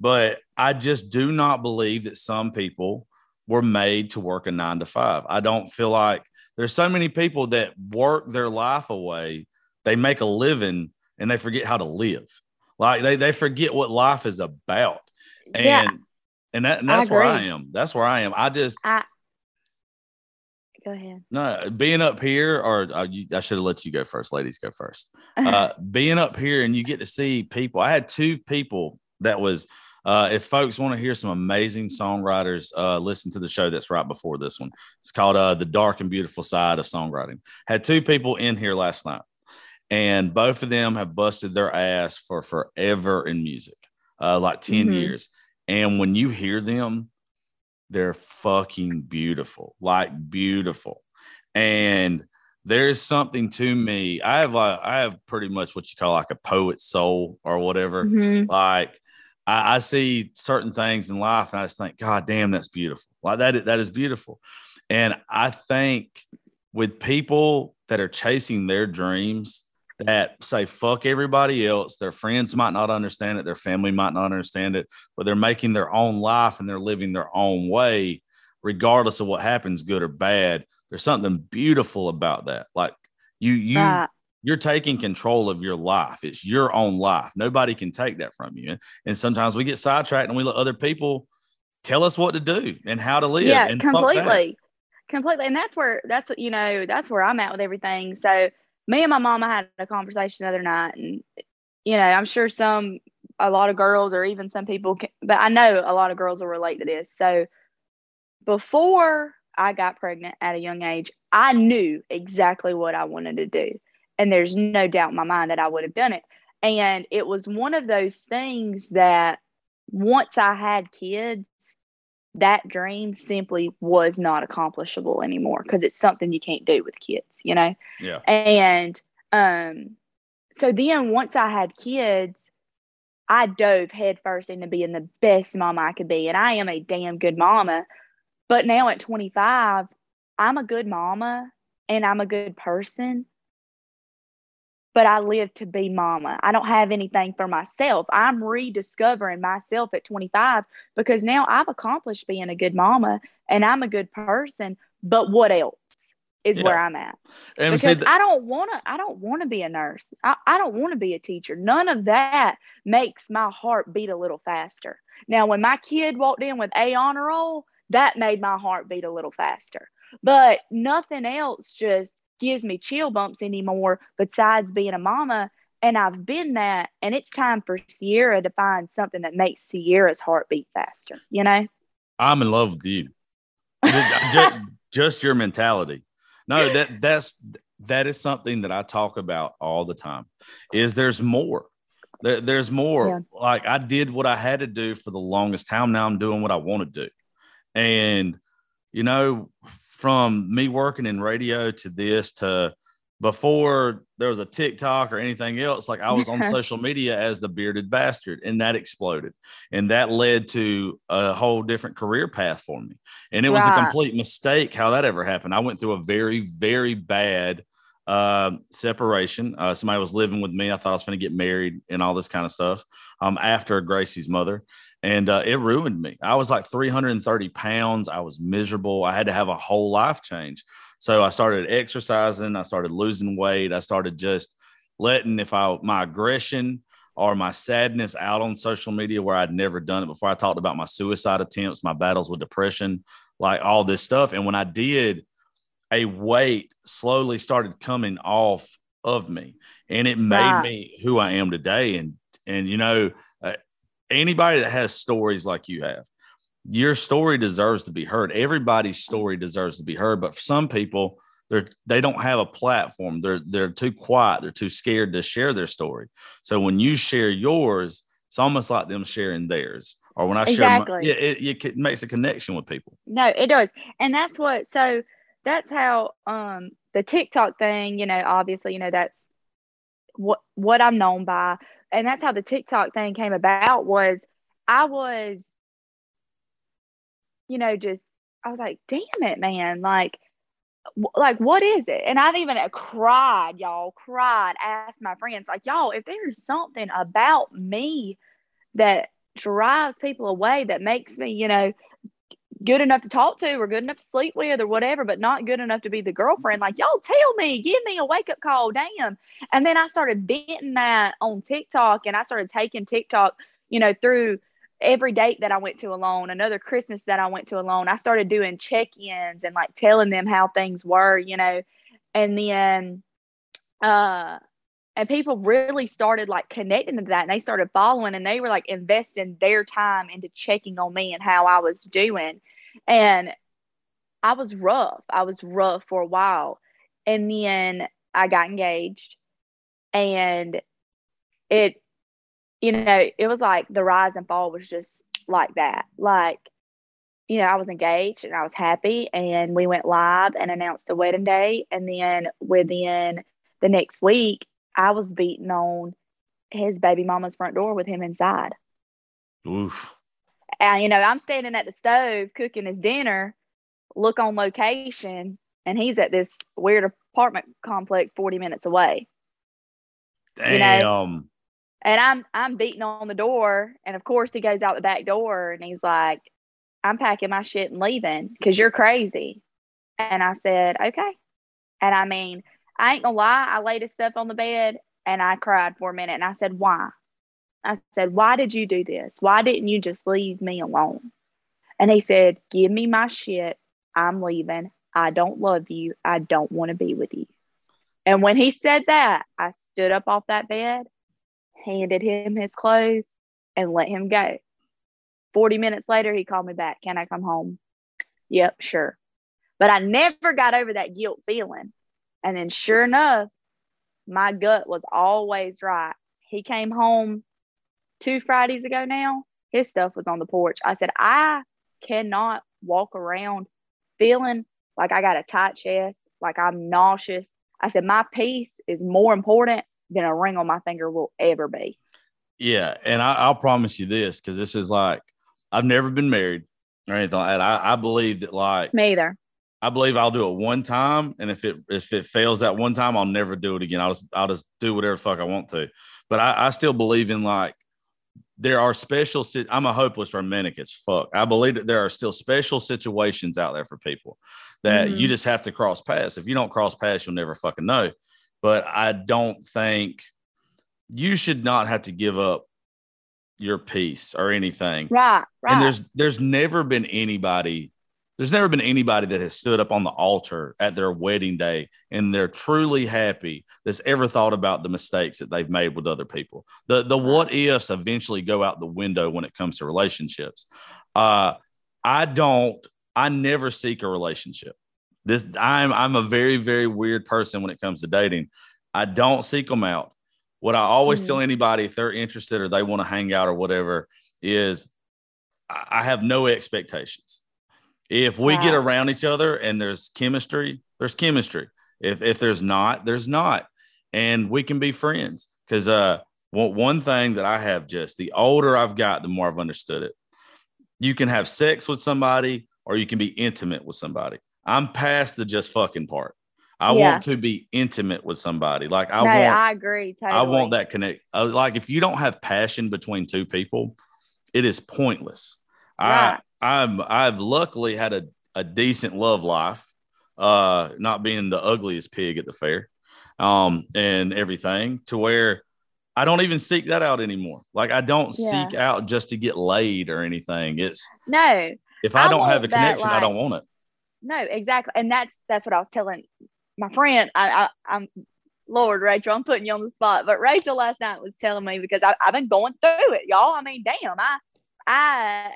but I just do not believe that some people were made to work a nine to five. I don't feel like there's so many people that work their life away. They make a living and they forget how to live. Like they, they forget what life is about. And yeah, and that and that's I where I am. That's where I am. I just I, go ahead. No, being up here, or uh, you, I should have let you go first. Ladies go first. Uh, <laughs> being up here, and you get to see people. I had two people that was. Uh, if folks want to hear some amazing songwriters, uh, listen to the show that's right before this one. It's called uh, "The Dark and Beautiful Side of Songwriting." Had two people in here last night and both of them have busted their ass for forever in music, uh, like 10 mm-hmm. years. And when you hear them, they're fucking beautiful, like beautiful. And there's something to me. I have like I have pretty much what you call like a poet soul or whatever. Mm-hmm. Like I, I, see certain things in life and I just think, God damn, that's beautiful. Like that, that is beautiful. And I think with people that are chasing their dreams, that say fuck everybody else. Their friends might not understand it, their family might not understand it, but they're making their own life and they're living their own way, regardless of what happens, good or bad. There's something beautiful about that. Like you, you, you're taking control of your life. It's your own life. Nobody can take that from you. And sometimes we get sidetracked and we let other people tell us what to do and how to live. Yeah, completely. Completely. And that's where that's you know, that's where I'm at with everything. So me and my mama had a conversation the other night, and you know, I'm sure some, a lot of girls, or even some people, can, but I know a lot of girls will relate to this. So before I got pregnant at a young age, I knew exactly what I wanted to do. And there's no doubt in my mind that I would have done it. And it was one of those things that once I had kids, that dream simply was not accomplishable anymore because it's something you can't do with kids, you know? Yeah. And um, so then once I had kids, I dove headfirst into being the best mom I could be. And I am a damn good mama. But now at 25, I'm a good mama and I'm a good person but I live to be mama. I don't have anything for myself. I'm rediscovering myself at 25 because now I've accomplished being a good mama and I'm a good person. But what else is yeah. where I'm at? And because th- I don't want to. I don't want to be a nurse. I, I don't want to be a teacher. None of that makes my heart beat a little faster. Now, when my kid walked in with a honor roll, that made my heart beat a little faster. But nothing else just gives me chill bumps anymore besides being a mama. And I've been that. And it's time for Sierra to find something that makes Sierra's heart beat faster, you know? I'm in love with you. just, <laughs> just your mentality. No, that that's that is something that I talk about all the time. Is there's more. There, there's more. Yeah. Like I did what I had to do for the longest time. Now I'm doing what I want to do. And you know, from me working in radio to this to before there was a TikTok or anything else, like I was on social media as the bearded bastard, and that exploded. And that led to a whole different career path for me. And it was a complete mistake how that ever happened. I went through a very, very bad uh, separation. Uh, somebody was living with me. I thought I was going to get married and all this kind of stuff um, after Gracie's mother and uh, it ruined me. I was like 330 pounds. I was miserable. I had to have a whole life change. So I started exercising. I started losing weight. I started just letting if I my aggression or my sadness out on social media where I'd never done it before. I talked about my suicide attempts, my battles with depression, like all this stuff. And when I did, a weight slowly started coming off of me, and it made me who I am today. And and you know anybody that has stories like you have, your story deserves to be heard. Everybody's story deserves to be heard. But for some people, they're they don't have a platform. They're they're too quiet. They're too scared to share their story. So when you share yours, it's almost like them sharing theirs. Or when I exactly. share, my, it, it, it makes a connection with people. No, it does, and that's what. So that's how um the TikTok thing. You know, obviously, you know that's what what I'm known by and that's how the TikTok thing came about was I was, you know, just I was like, damn it, man, like, like what is it? And I even cried, y'all, cried, asked my friends, like, y'all, if there's something about me that drives people away, that makes me, you know, good enough to talk to or good enough to sleep with or whatever, but not good enough to be the girlfriend. Like, y'all tell me, give me a wake up call, damn. And then I started venting that on TikTok and I started taking TikTok, you know, through every date that I went to alone, another Christmas that I went to alone. I started doing check ins and like telling them how things were, you know, and then, uh, and people really started like connecting to that and they started following and they were like investing their time into checking on me and how I was doing. And I was rough. I was rough for a while. And then I got engaged and it, you know, it was like the rise and fall was just like that. Like, you know, I was engaged and I was happy and we went live and announced the wedding day. And then within the next week, I was beating on his baby mama's front door with him inside. Oof. And you know, I'm standing at the stove cooking his dinner, look on location, and he's at this weird apartment complex 40 minutes away. Damn. You know? And I'm I'm beating on the door, and of course he goes out the back door and he's like, I'm packing my shit and leaving because you're crazy. And I said, okay. And I mean, I ain't gonna lie, I laid his stuff on the bed and I cried for a minute and I said, Why? I said, Why did you do this? Why didn't you just leave me alone? And he said, Give me my shit. I'm leaving. I don't love you. I don't want to be with you. And when he said that, I stood up off that bed, handed him his clothes, and let him go. 40 minutes later, he called me back. Can I come home? Yep, sure. But I never got over that guilt feeling. And then, sure enough, my gut was always right. He came home two Fridays ago now. His stuff was on the porch. I said, I cannot walk around feeling like I got a tight chest, like I'm nauseous. I said, my peace is more important than a ring on my finger will ever be. Yeah. And I, will promise you this because this is like, I've never been married or anything like that. I, I believe that, like, me either. I believe I'll do it one time, and if it if it fails that one time, I'll never do it again. I'll just I'll just do whatever fuck I want to. But I, I still believe in like there are special. I'm a hopeless romantic as fuck. I believe that there are still special situations out there for people that mm-hmm. you just have to cross paths. If you don't cross paths, you'll never fucking know. But I don't think you should not have to give up your peace or anything. Right, right. And there's there's never been anybody there's never been anybody that has stood up on the altar at their wedding day and they're truly happy that's ever thought about the mistakes that they've made with other people. The the what ifs eventually go out the window when it comes to relationships. Uh, I don't. I never seek a relationship. This I'm I'm a very very weird person when it comes to dating. I don't seek them out. What I always mm-hmm. tell anybody if they're interested or they want to hang out or whatever is I have no expectations. If we wow. get around each other and there's chemistry, there's chemistry. If if there's not, there's not, and we can be friends. Because uh, one one thing that I have just the older I've got, the more I've understood it. You can have sex with somebody, or you can be intimate with somebody. I'm past the just fucking part. I yeah. want to be intimate with somebody. Like I no, want. I agree. Totally. I want that connect. Uh, like if you don't have passion between two people, it is pointless. Right. I I'm I've luckily had a, a decent love life, uh, not being the ugliest pig at the fair, um, and everything to where I don't even seek that out anymore. Like I don't yeah. seek out just to get laid or anything. It's no. If I, I don't have a connection, I don't want it. No, exactly, and that's that's what I was telling my friend. I, I I'm Lord, Rachel, I'm putting you on the spot. But Rachel last night was telling me because I, have been going through it, y'all. I mean, damn, I I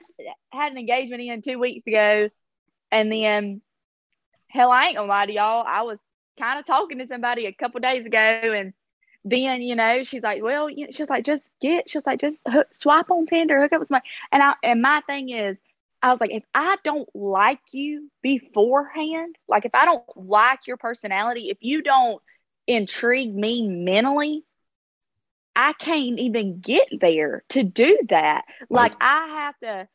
had an engagement in two weeks ago, and then hell, I ain't gonna lie to y'all. I was kind of talking to somebody a couple days ago, and then you know she's like, well, you know, she's like, just get, she's like, just hook, swipe on Tinder, hook up with my, and I and my thing is, I was like, if I don't like you beforehand, like if I don't like your personality, if you don't intrigue me mentally, I can't even get there to do that. Like I have to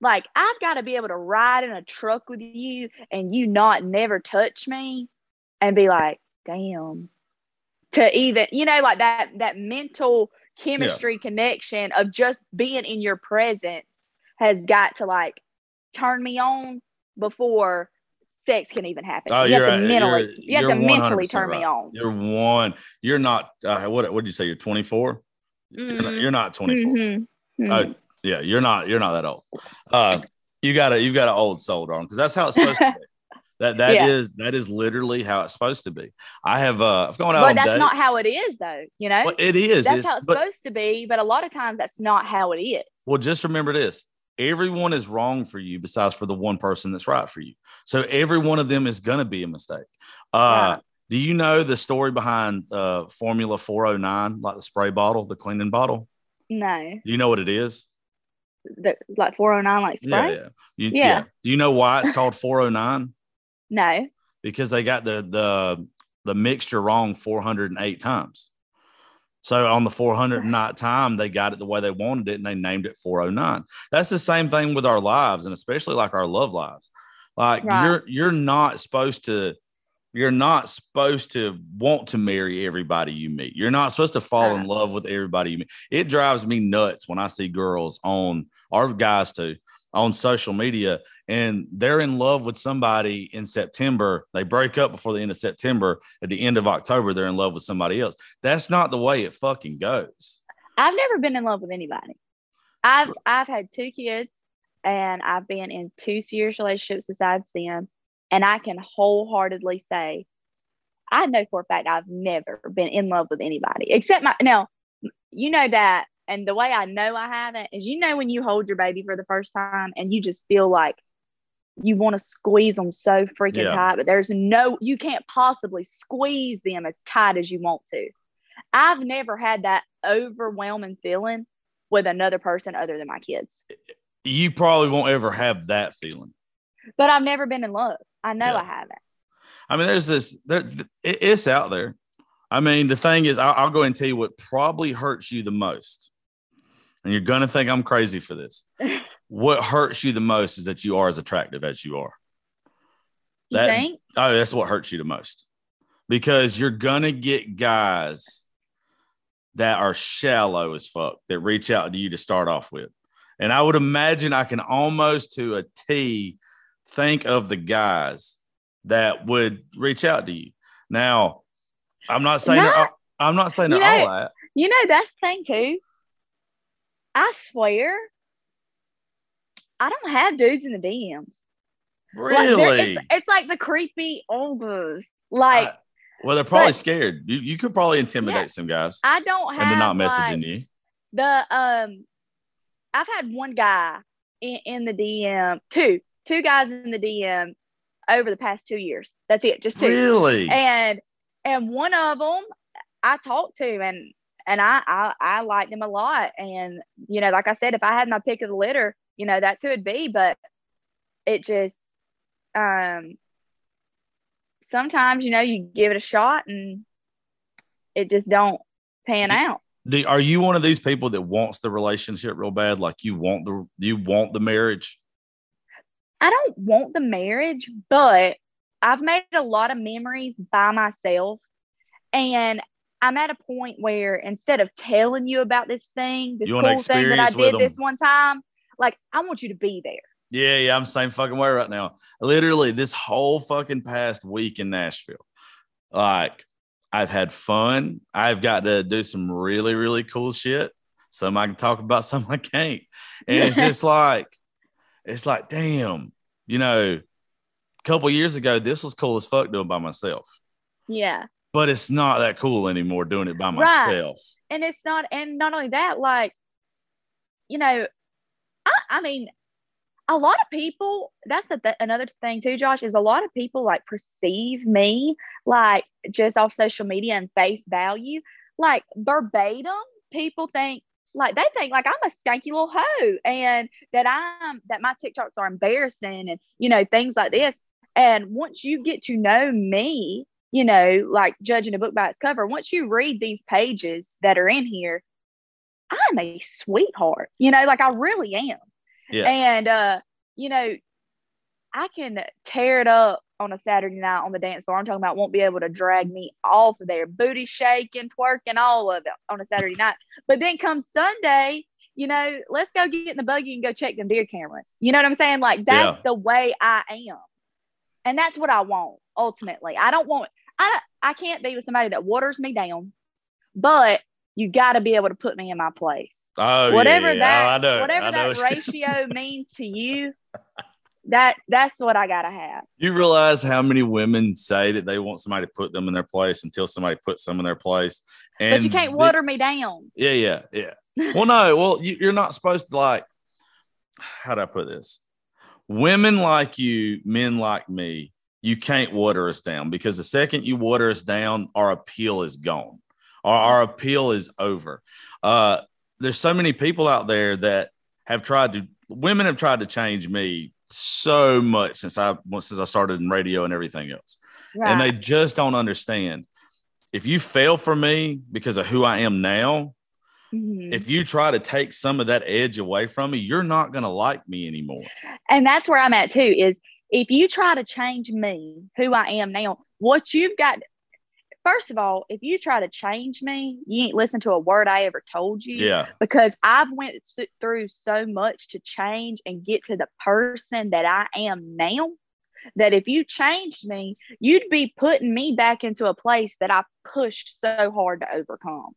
like I've got to be able to ride in a truck with you and you not never touch me and be like, damn. To even, you know, like that that mental chemistry yeah. connection of just being in your presence has got to like turn me on before sex can even happen. Oh, you have to mentally, you're, you have to mentally turn right. me on. You're one. You're not. Uh, what? What did you say? You're 24. Mm-hmm. You're, not, 24. Mm-hmm. Uh, mm-hmm. yeah, you're not. You're not that old. Uh, you got a you've got an old soul, darling, because that's how it's supposed to be. <laughs> That that yeah. is that is literally how it's supposed to be. I have uh I've gone out. But that's dates. not how it is though, you know? Well, it is. That's it's, how it's but, supposed to be, but a lot of times that's not how it is. Well, just remember this everyone is wrong for you besides for the one person that's right for you. So every one of them is going to be a mistake. Uh, Do you know the story behind uh, Formula 409, like the spray bottle, the cleaning bottle? No. Do you know what it is? The, like 409, like spray? Yeah. Yeah. You, yeah. yeah. Do you know why it's called 409? <laughs> no. Because they got the the the mixture wrong 408 times. So on the 400 mm-hmm. night time, they got it the way they wanted it and they named it 409. That's the same thing with our lives and especially like our love lives. Like right. you're you're not supposed to you're not supposed to want to marry everybody you meet. You're not supposed to fall right. in love with everybody you meet. It drives me nuts when I see girls on our guys too on social media and they're in love with somebody in September. They break up before the end of September. At the end of October, they're in love with somebody else. That's not the way it fucking goes. I've never been in love with anybody. I've I've had two kids and I've been in two serious relationships besides them. And I can wholeheartedly say I know for a fact I've never been in love with anybody except my now, you know that and the way I know I haven't is you know when you hold your baby for the first time and you just feel like you want to squeeze them so freaking yeah. tight, but there's no you can't possibly squeeze them as tight as you want to. I've never had that overwhelming feeling with another person other than my kids. you probably won't ever have that feeling. But I've never been in love. I know Yeah. I haven't. I mean, there's this, there, it's out there. I mean, the thing is, I'll, I'll go and tell you what probably hurts you the most. And you're going to think I'm crazy for this. <laughs> what hurts you the most is that you are as attractive as you are. You That- think? Oh, that's what hurts you the most because you're going to get guys that are shallow as fuck that reach out to you to start off with. And I would imagine I can almost to a T think of the guys that would reach out to you. Now, I'm not saying they're, Not- I'm not saying You know- all that. You know, that's the thing too. I swear, I don't have dudes in the DMs. Like, Really? it's, it's like the creepy ogres. Like I- well, they're probably but- scared. You, you could probably intimidate some guys I don't have. They're not like, messaging you. the um. I've had one guy in, in the DM, two two guys in the DM over the past two years. That's it, just two. Really? and and one of them I talked to and and I, I I liked him a lot and you know like I said if I had my pick of the litter you know that's who it'd be but it just um sometimes you know you give it a shot and it just don't pan out Do, are you one of these people that wants the relationship real bad? Like you want the you want the marriage? I don't want the marriage, but I've made a lot of memories by myself. And I'm at a point where instead of telling you about this thing, this You cool thing that I did this one time, like I want you to be there. Yeah, yeah, I'm the same fucking way right now. Literally, this whole fucking past week in Nashville, like I've had fun. I've got to do some really, really cool shit. Some I can talk about, <laughs> some I can't. And it's <laughs> just like, it's like, damn, you know, a couple years ago, this was cool as fuck doing by myself. Yeah. But it's not that cool anymore doing it by Right. myself. And it's not, and not only that, like, you know, I, I mean, a lot of people, that's the th- another thing too, Josh, is a lot of people like perceive me like just off social media and face value, like verbatim. People think like they think like I'm a skanky little hoe and that I'm that my TikToks are embarrassing and you know things like this. And once you get to know me, you know, like judging a book by its cover, once you read these pages that are in here, I'm a sweetheart. You know, like I really am. Yeah. And uh, you know, I can tear it up on a Saturday night on the dance floor. I'm talking about won't be able to drag me off of there, booty shaking, twerking, all of it on a Saturday night. But then come Sunday, you know, let's go get in the buggy and go check them deer cameras. You know what I'm saying? Like that's Yeah. the way I am. And that's what I want ultimately. I don't want I I can't be with somebody that waters me down, but you got to be able to put me in my place Oh, yeah, whatever yeah. that Oh, I know. whatever I know. that <laughs> ratio means to you that that's what i gotta have You realize how many women say that they want somebody to put them in their place until somebody puts them in their place. And but you can't the- water me down Yeah, yeah, yeah. well, no, well, you, you're not supposed to like. How do I put this? Women like you, men like me, you can't water us down because the second you water us down, our appeal is gone. Our, our appeal is over. Uh, there's so many people out there that have tried to. Women have tried to change me so much since I since I started in radio and everything else and they just don't understand. If you fail for me because of who I am now, Mhm. if you try to take some of that edge away from me, you're not going to like me anymore. and that's where i'm at too is if you try to change me who i am now what you've got first of all if you try to change me you ain't listen to a word i ever told you Yeah. because I've went through so much to change and get to the person that I am now that if you changed me, you'd be putting me back into a place that I pushed so hard to overcome.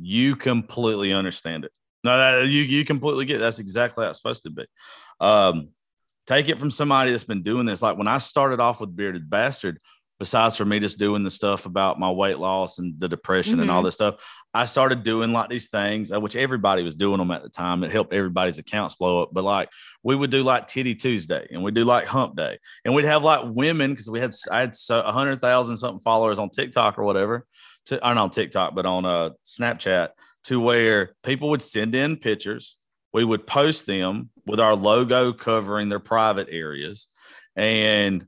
You completely understand it. No, that, you, you completely get it. that's exactly how it's supposed to be. Um, take it from somebody that's been doing this. Like when I started off with Bearded Bastard, besides for me just doing the stuff about my weight loss and the depression and all this stuff, I started doing like these things, uh, which everybody was doing them at the time. It helped everybody's accounts blow up. But like we would do like Titty Tuesday and we'd do like Hump Day and we'd have like women because we had, I had so 100,000 something followers on TikTok or whatever, to, or not on TikTok, but on uh, Snapchat to where people would send in pictures we would post them with our logo covering their private areas. And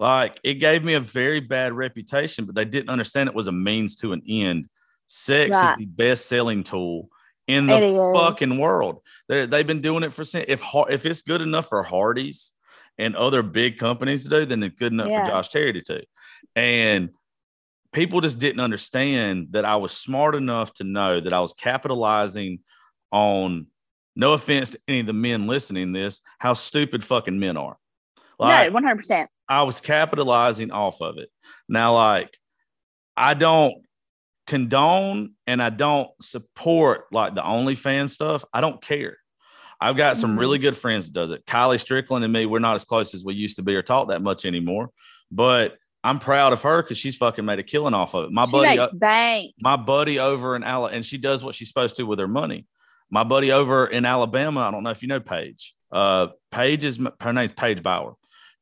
like it gave me a very bad reputation, but they didn't understand it was a means to an end. Sex right. is the best selling tool in the fucking world. they they've been doing it for since if if it's good enough for Hardee's and other big companies to do, then it's good enough yeah. for Josh Terry to do. And people just didn't understand that I was smart enough to know that I was capitalizing on no offense to any of the men listening this, how stupid fucking men are. Like, no, 100%. I was capitalizing off of it. Now, like, I don't condone and I don't support like the OnlyFans stuff. I don't care. I've got some really mm-hmm. good friends that does it. Kylie Strickland and me, we're not as close as we used to be or talk that much anymore. But I'm proud of her because she's fucking made a killing off of it. My she buddy, bank. my buddy over in Alabama, and she does what she's supposed to with her money. My buddy over in Alabama, I don't know if you know Paige. Uh, Paige is her name's Paige Bauer.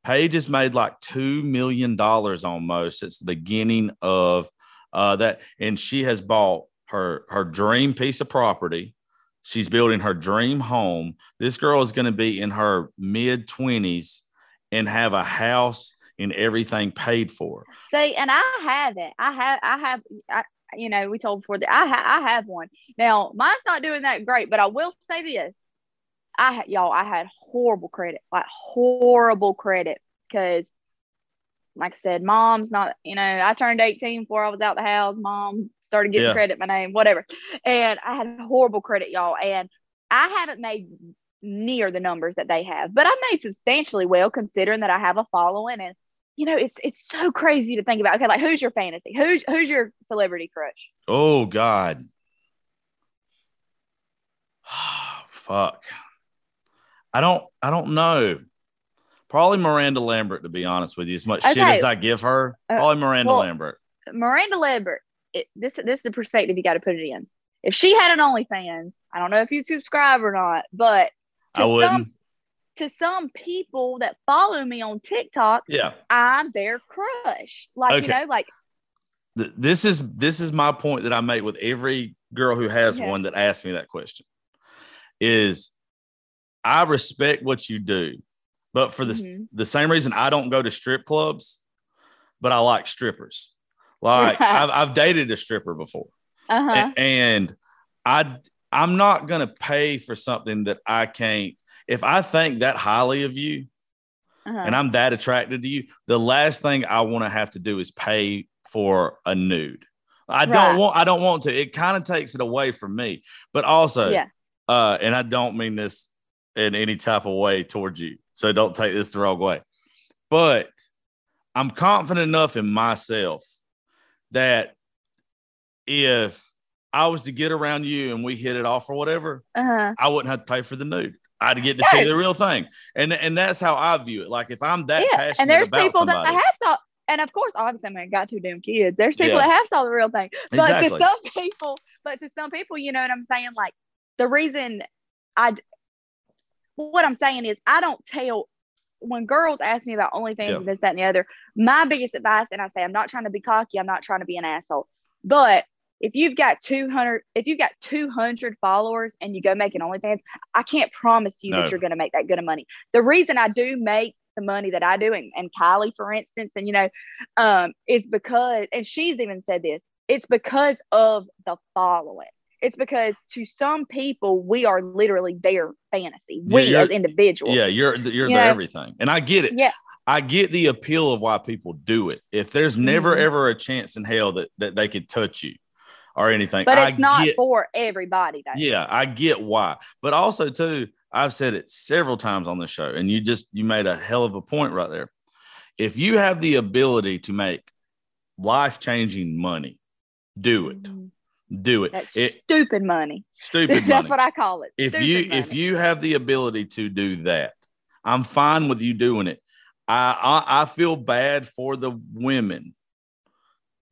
Paige has made like two million dollars almost since the beginning of uh, that, and she has bought her her dream piece of property. She's building her dream home. This girl is going to be in her mid twenties and have a house and everything paid for. See, and I have it. I have, I have, I, you know, we told before that I, ha- I have one. Now, mine's not doing that great, but I will say this. I had, y'all, I had horrible credit, like horrible credit because, like I said, mom's not, you know, I turned 18 before I was out the house. Mom started getting yeah. credit, my name, whatever. And I had horrible credit, y'all. And I haven't made near the numbers that they have, but I made substantially well considering that I have a following and you know, it's it's so crazy to think about. Okay, like who's your fantasy? Who's who's your celebrity crush? Oh God. <sighs> Fuck. I don't I don't know. Probably Miranda Lambert, to be honest with you. As much okay. shit as I give her, uh, probably Miranda well, Lambert. Miranda Lambert. It, this this is the perspective you got to put it in. If she had an OnlyFans, I don't know if you subscribe or not, but I wouldn't. Some, to some people that follow me on TikTok, yeah, I'm their crush. Like okay. you know, like this is this is my point that I make with every girl who has one that asks me that question. Is I respect what you do, but for the mm-hmm. the same reason I don't go to strip clubs, but I like strippers. Like. <laughs> I've, I've dated a stripper before, uh-huh. and I I'm not gonna pay for something that I can't if I think that highly of you uh-huh. and I'm that attracted to you, the last thing I want to have to do is pay for a nude. I right. don't want I don't want to. It kind of takes it away from me. But also, yeah. uh, and I don't mean this in any type of way towards you. So don't take this the wrong way. But I'm confident enough in myself that if I was to get around you and we hit it off or whatever, uh-huh. I wouldn't have to pay for the nude. I'd get to yes. see the real thing. And and that's how I view it. Like if I'm that yeah. passionate and there's people somebody, that have saw and of course obviously I mean, got two damn kids. There's people yeah. that have saw the real thing. But exactly. to some <laughs> people, but to some people, you know what I'm saying? Like the reason I what I'm saying is I don't tell when girls ask me about OnlyFans yeah. and this, that, and the other, my biggest advice, and I say I'm not trying to be cocky, I'm not trying to be an asshole, but if you've got 200 if you've got 200 followers and you go make an OnlyFans, I can't promise you no. that you're going to make that good of money. The reason I do make the money that I do, and, and Kylie, for instance, and you know, um, is because, and she's even said this, it's because of the following. It's because to some people, we are literally their fantasy. Yeah, we as individuals. Yeah, you're you're you know? everything, and I get it. Yeah, I get the appeal of why people do it. If there's never mm-hmm. ever a chance in hell that that they could touch you, or anything. But it's I not get, for everybody. Though. Yeah, I get why. But also too, I've said it several times on the show, and you just you made a hell of a point right there. If you have the ability to make life changing money, do it. Mm-hmm. Do it. That's it, stupid money. Stupid <laughs> money. That's what I call it. If you money. if you have the ability to do that, I'm fine with you doing it. I, I I feel bad for the women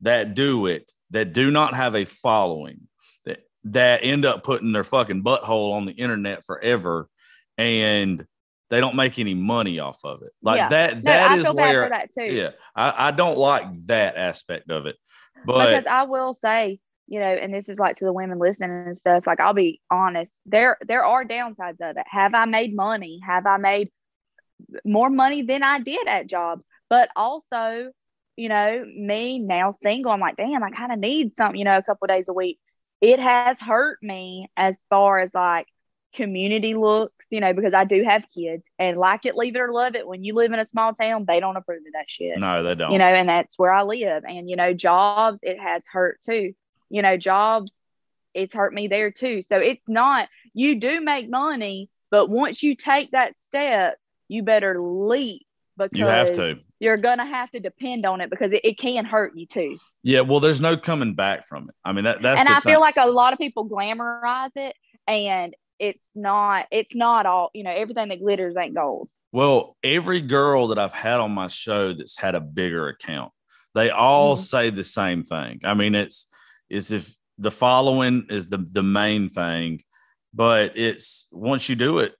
that do it that do not have a following that that end up putting their fucking butthole on the internet forever and they don't make any money off of it. Like yeah. that that no, is where that Yeah. I, I don't like that aspect of it. But because I will say you know, and this is like to the women listening and stuff, like I'll be honest, there there are downsides of it. Have I made money? Have I made more money than I did at jobs? But also, you know, me now single, I'm like, damn, I kind of need something, you know, a couple days a week. It has hurt me as far as like community looks, you know, because I do have kids and like it, leave it or love it. When you live in a small town, they don't approve of that shit. No, they don't. You know, and that's where I live. And, you know, jobs, it has hurt too you know, jobs, it's hurt me there too. So it's not, you do make money, but once you take that step, you better leap because you have to. You're going to have to depend on it because it, it, can hurt you too. Yeah. Well, there's no coming back from it. I mean, that, that's, and I thing. feel like a lot of people glamorize it and it's not, it's not all, you know, everything that glitters ain't gold. Well, every girl that I've had on my show that's had a bigger account, they all mm-hmm. say the same thing. I mean, it's, is if the following is the the main thing, but it's once you do it,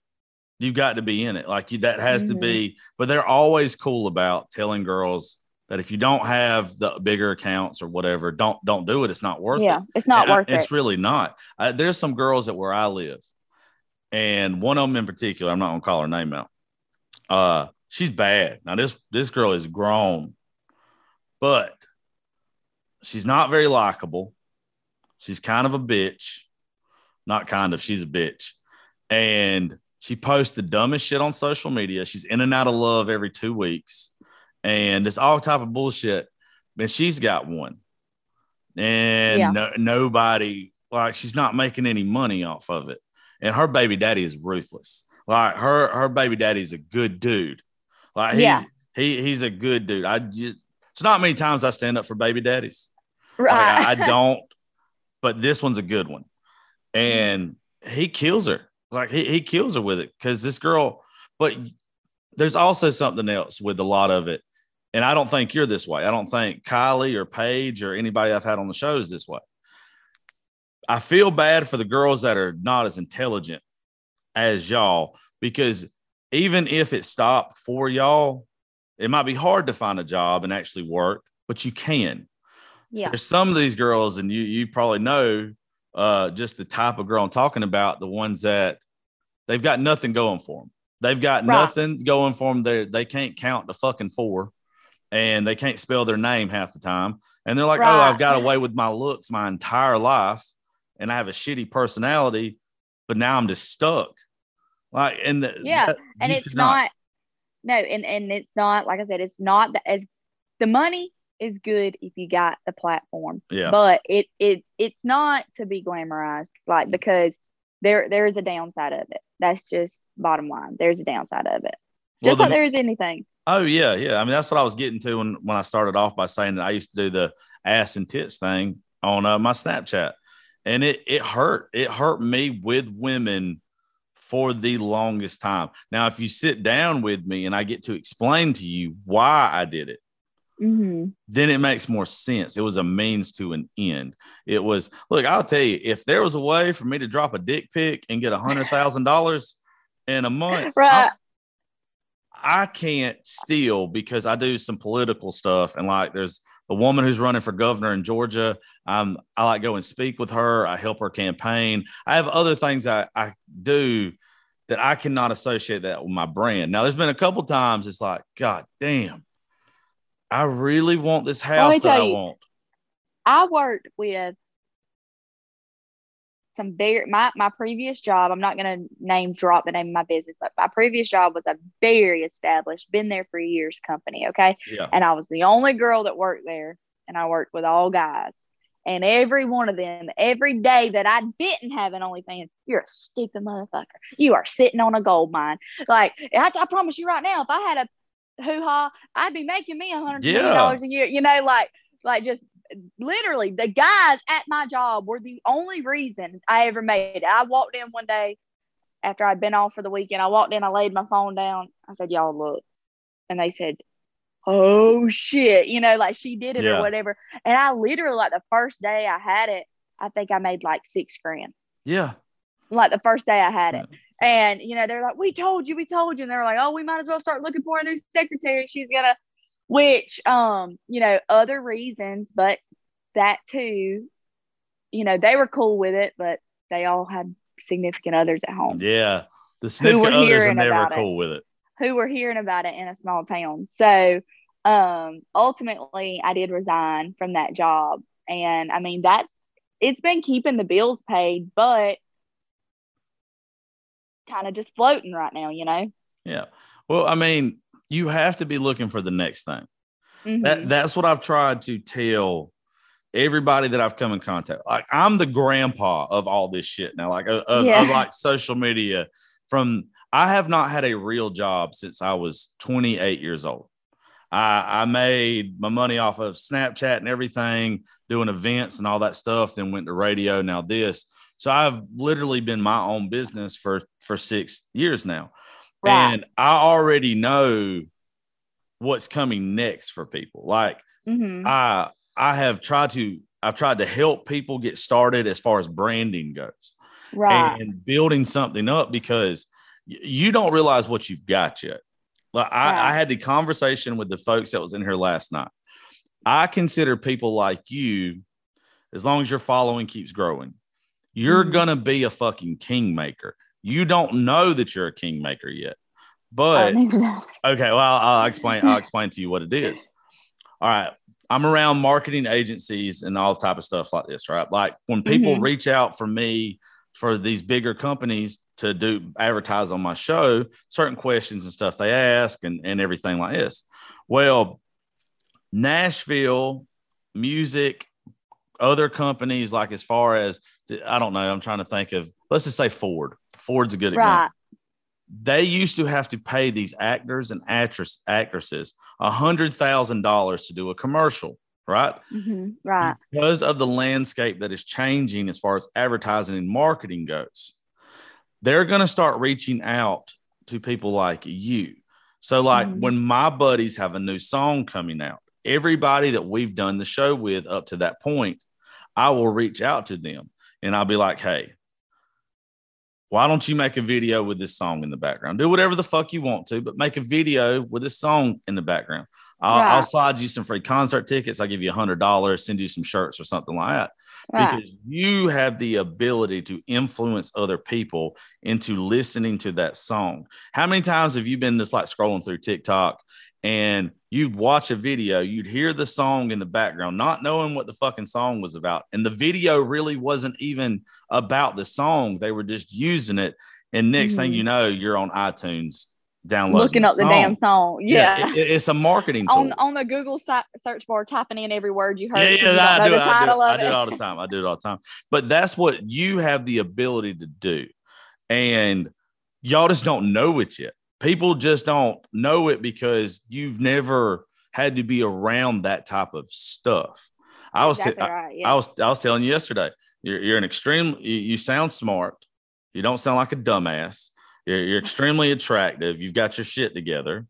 you've got to be in it. Like you, that has mm-hmm. to be. Mm-hmm. But they're always cool about telling girls that if you don't have the bigger accounts or whatever, don't don't do it. It's not worth yeah, it. it's not and worth I, it. It's really not. I, there's some girls that where I live, and one of them in particular, I'm not gonna call her name out. Uh, she's bad. Now this this girl is grown, but she's not very likable. She's kind of a bitch. Not kind of, she's a bitch. And she posts the dumbest shit on social media. She's in and out of love every two weeks. And it's all type of bullshit. And she's got one. And yeah. no, nobody, like, she's not making any money off of it. And her baby daddy is ruthless. Like her, her baby daddy's a good dude. Like he's yeah. he he's a good dude. I just, it's not many times I stand up for baby daddies. Right. Like, I, I <laughs> don't but this one's a good one. And he kills her. Like he, he kills her with it because this girl, but there's also something else with a lot of it. And I don't think you're this way. I don't think Kylie or Paige or anybody I've had on the show is this way. I feel bad for the girls that are not as intelligent as y'all because even if it stopped for y'all, it might be hard to find a job and actually work, but you can. Yeah. So there's some of these girls, and you you probably know uh, just the type of girl I'm talking about, the ones that they've got nothing going for them. They've got right. nothing going for them. They they can't count the fucking four, and they can't spell their name half the time. And they're like, right. "Oh, I've got away with my looks my entire life, and I have a shitty personality, but now I'm just stuck." Like, and the, yeah, that, and it's not, not, no, and and it's not like I said, it's not the, as the money is good if you got the platform. Yeah. But it it it's not to be glamorized, like because there there is a downside of it. That's just bottom line. There's a downside of it. Just well, like there is anything. Oh yeah, yeah. I mean that's what I was getting to when when I started off by saying that I used to do the ass and tits thing on uh, my Snapchat, and it it hurt. It hurt me with women for the longest time. Now, if you sit down with me and I get to explain to you why I did it, Mm-hmm. then it makes more sense. It was a means to an end. It was, look, I'll tell you, if there was a way for me to drop a dick pic and get a hundred <laughs> thousand dollars in a month, right. I, I can't steal because I do some political stuff. And like there's a woman who's running for governor in Georgia. Um, I like go and speak with her. I help her campaign. I have other things I, I do that I cannot associate that with my brand. Now, there's been a couple times it's like, God damn, I really want this house that I you, want. I worked with some very my my previous job. I'm not going to name drop the name of my business, but my previous job was a very established, been there for years company. Okay, yeah. and I was the only girl that worked there, and I worked with all guys. And every one of them, every day that I didn't have an OnlyFans, you're a stupid motherfucker. You are sitting on a gold mine. Like I, I promise you right now, if I had a hoo ha, I'd be making me a hundred dollars a year. You know, like like just literally the guys at my job were the only reason I ever made it. I walked in one day after I'd been off for the weekend. I walked in, I laid my phone down. I said, Y'all look. And they said, Oh shit, you know, like she did it yeah. or whatever. And I literally like the first day I had it, I think I made like six grand. Yeah. Like the first day I had it. And you know, they're like, "We told you, we told you," and they're like, "Oh, we might as well start looking for a new secretary. She's gonna," which, um, you know, other reasons, but that too, you know, they were cool with it, but they all had significant others at home. Yeah. The significant were others never about it. with it. who were hearing about it in a small town. So um ultimately I did resign from that job. And I mean that's it's been keeping the bills paid, but kind of just floating right now, you know? Yeah. Well, I mean, you have to be looking for the next thing. Mhm. That that's what I've tried to tell everybody that I've come in contact. Like I'm the grandpa of all this shit now, like of- Yeah. of like social media. From I have not had a real job since I was 28 years old. I, I made my money off of Snapchat and everything, doing events and all that stuff. Then went to radio. Now this. So I've literally been my own business for for six years now, Right. and I already know what's coming next for people. Like Mhm. I I have tried to I've tried to help people get started as far as branding goes right. and building something up because y- you don't realize what you've got yet. Like I, Right. I had the conversation with the folks that was in here last night. I consider people like you, as long as your following keeps growing, you're Mhm. gonna be a fucking kingmaker. You don't know that you're a kingmaker yet, but don't even know. Okay, well, I'll, I'll explain. I'll <laughs> explain to you what it is. All right, I'm around marketing agencies and all type of stuff like this, right? Like when people Mhm. reach out for me for these bigger companies to do advertise on my show, certain questions and stuff they ask and and everything like this. Well, Nashville music, other companies like as far as I don't know, I'm trying to think of. Let's just say Ford. Ford's a good example Right. they used to have to pay these actors and actress actresses a hundred thousand dollars to do a commercial, right? Mhm. Right. Because of the landscape that is changing as far as advertising and marketing goes, they're going to start reaching out to people like you. So, like Mhm. when my buddies have a new song coming out, everybody that we've done the show with up to that point, I will reach out to them and I'll be like, hey, why don't you make a video with this song in the background? Do whatever the fuck you want to, but make a video with this song in the background. I'll, I'll slide you some free concert tickets. I'll give you a hundred dollars, send you some shirts or something like that. Right. Because you have the ability to influence other people into listening to that song. How many times have you been just like scrolling through TikTok and you'd watch a video, you'd hear the song in the background, not knowing what the fucking song was about. And the video really wasn't even about the song. They were just using it. And next thing Mhm. you know, you're on iTunes downloading Looking up the damn song. Yeah. it- it's a marketing tool. on on the Google si- search bar, typing in every word you heard. Yeah, yeah, you I do, the I do. I do it. all the time. I do it all the time. But that's what you have the ability to do. And y'all just don't know it yet. People just don't know it because you've never had to be around that type of stuff. I was, t- exactly right. I Yeah. was, I was telling you yesterday. You're, you're an extreme. You, you sound smart. You don't sound like a dumbass. You're, you're <laughs> extremely attractive. You've got your shit together.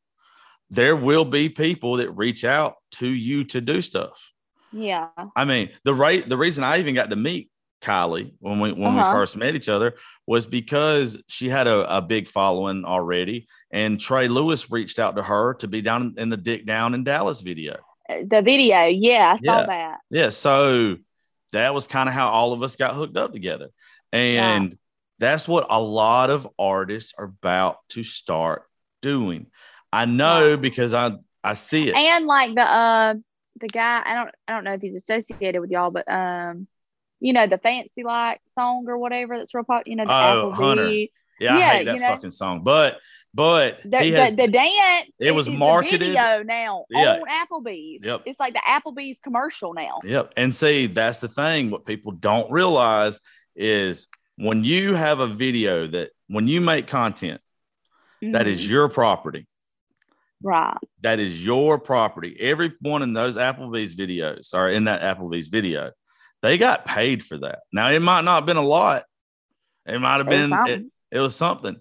There will be people that reach out to you to do stuff. yeah. I mean, the right the reason I even got to meet Kylie when we when Uh-huh. we first met each other was because she had a, a big following already, and Trey Lewis reached out to her to be down in the Dick Down in Dallas video. The video. Yeah, I saw Yeah. that. Yeah, so that was kind of how all of us got hooked up together, and that's what a lot of artists are about to start doing. I know Yeah. because I I see it. And like the uh the guy, I don't I don't know if he's associated with y'all, but um, you know, the fancy like song or whatever that's real pop, you know, the Oh, Hunter. Applebee. yeah, I yeah, hate that you know. fucking song, but but The, he has the, the dance it was marketed- video now Yeah. on Applebee's. Yep. It's like the Applebee's commercial now. Yep. And see, that's the thing. What people don't realize is when you have a video that when you make content, that is Mhm. your property. right. That is your property. Every one in those Applebee's videos or in that Applebee's video, they got paid for that. Now it might not have been a lot. It might have been it, it was something.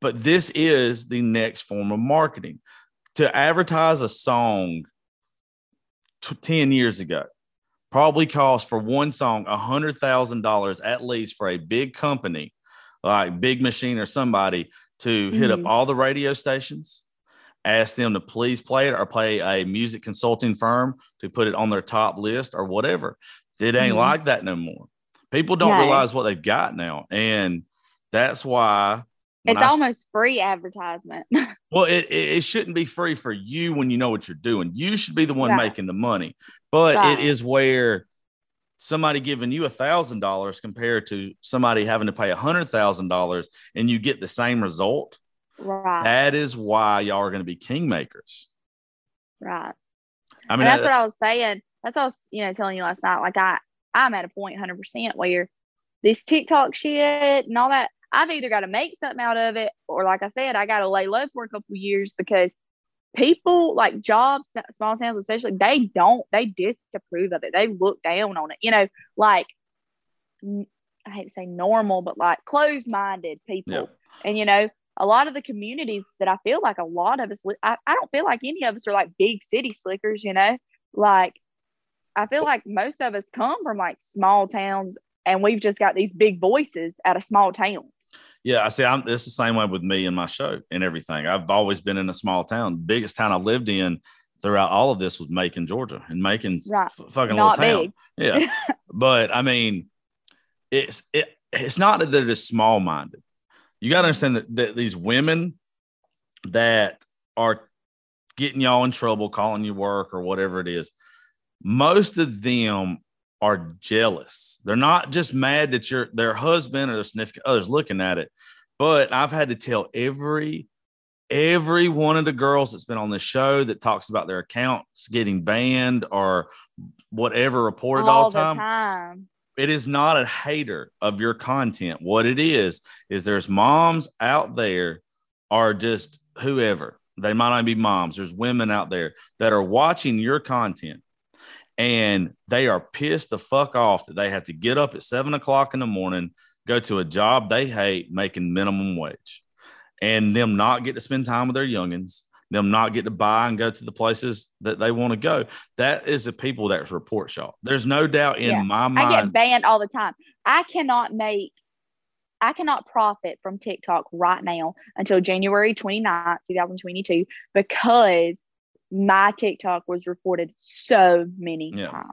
But this is the next form of marketing. To advertise a song t- 10 years ago probably cost for one song $100,000 at least for a big company like Big Machine or somebody to hit up Mhm. all the radio stations, ask them to please play it or play a music consulting firm to put it on their top list or whatever. It ain't Mhm. like that no more. People don't No. realize what they've got now. And that's why It's I almost free advertisement. <laughs> well, it, it, it shouldn't be free for you when you know what you're doing. You should be the one Right. making the money. But Right. it is where somebody giving you a thousand dollars compared to somebody having to pay a hundred thousand dollars and you get the same result. right. That is why y'all are going to be kingmakers. right. I mean, and that's that- what I was saying. That's all you know, telling you last night. Like I, I'm at a point 100% where this TikTok shit and all that, I've either got to make something out of it, or like I said, I got to lay low for a couple years because people like jobs, small towns especially, they don't, they disapprove of it. They look down on it. You know, like i hate to say normal, but like closed-minded people. Yeah. And you know, a lot of the communities that I feel like a lot of us, I, I don't feel like any of us are like big city slickers, you know, like I feel like most of us come from like small towns and we've just got these big voices out of small towns. Yeah, I see. I'm it's the same way with me and my show and everything. I've always been in a small town. The biggest town I lived in throughout all of this was Macon, Georgia, and Macon's Right. f- fucking Not little town. big. Yeah, <laughs> but I mean, it's it. It's not that it is small minded. You got to understand that, that these women that are getting y'all in trouble, calling you work or whatever it is, most of them are jealous. They're not just mad that your their husband or their significant others looking at it, but I've had to tell every every one of the girls that's been on the show that talks about their accounts getting banned or whatever reported all, all the time time. it is not a hater of your content. What it is, is there's moms out there are just whoever. They might not be moms. There's women out there that are watching your content and they are pissed the fuck off that they have to get up at seven o'clock in the morning, go to a job they hate, making minimum wage, and them not get to spend time with their youngins, them not get to buy and go to the places that they want to go. That is the people that report y'all. There's no doubt in Yeah. my mind. I get banned all the time. I cannot make, I cannot profit from TikTok right now until January 29th, 2022, because my TikTok was reported so many Yeah. times.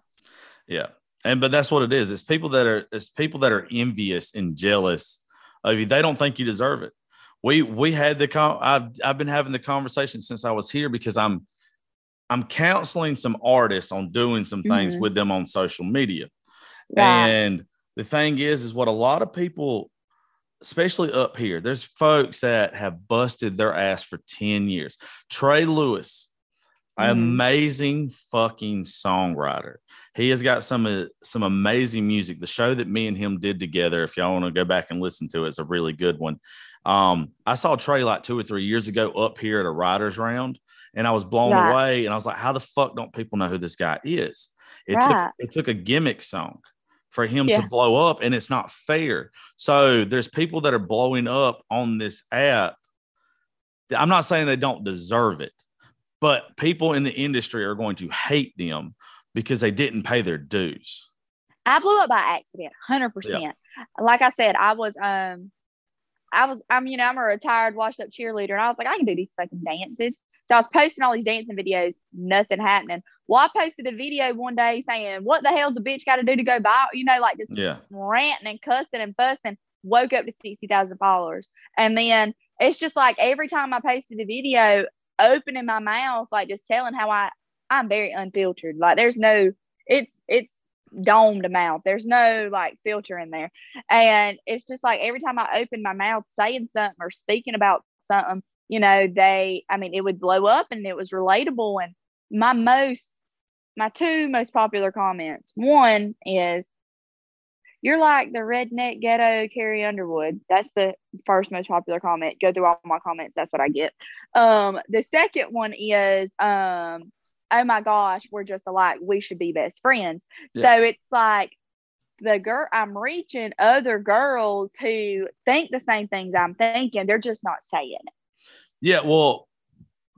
Yeah. And but that's what it is. It's people that are it's people that are envious and jealous of you. They don't think you deserve it. We we had the con- I've I've been having the conversation since I was here because I'm I'm counseling some artists on doing some things Mhm. with them on social media. Right. And the thing is, is what a lot of people, especially up here, there's folks that have busted their ass for 10 years. Trey Lewis, Mhm. amazing fucking songwriter. He has got some uh, some amazing music. The show that me and him did together, if y'all want to go back and listen to it, is a really good one. Um, I saw Trey like two or three years ago up here at a writers round, and I was blown Right. away. And I was like, how the fuck don't people know who this guy is? It Right. took it took a gimmick song for him Yeah. to blow up, and it's not fair. So there's people that are blowing up on this app. I'm not saying they don't deserve it, but people in the industry are going to hate them because they didn't pay their dues. I blew up by accident, hundred percent. Like I said, I was um, I was I'm you know I'm a retired washed up cheerleader, and I was like I can do these fucking dances. So I was posting all these dancing videos, nothing happening. Well, I posted a video one day saying, "What the hell's a bitch got to do to go by?" You know, like just Yeah. ranting and cussing and fussing. Woke up to sixty thousand followers, and then it's just like every time I posted a video, opening my mouth, like just telling how I I'm very unfiltered. Like there's no, it's it's domed mouth. There's no like filter in there. And it's just like every time I open my mouth saying something or speaking about something, you know, they, I mean, it would blow up and it was relatable. And my most, my two most popular comments one is, you're like the redneck ghetto Carrie Underwood. That's the first most popular comment. Go through all my comments. That's what I get. Um, the second one is, um, oh my gosh, we're just alike. We should be best friends. Yeah. So it's like the girl I'm reaching other girls who think the same things I'm thinking. They're just not saying it. Yeah. Well,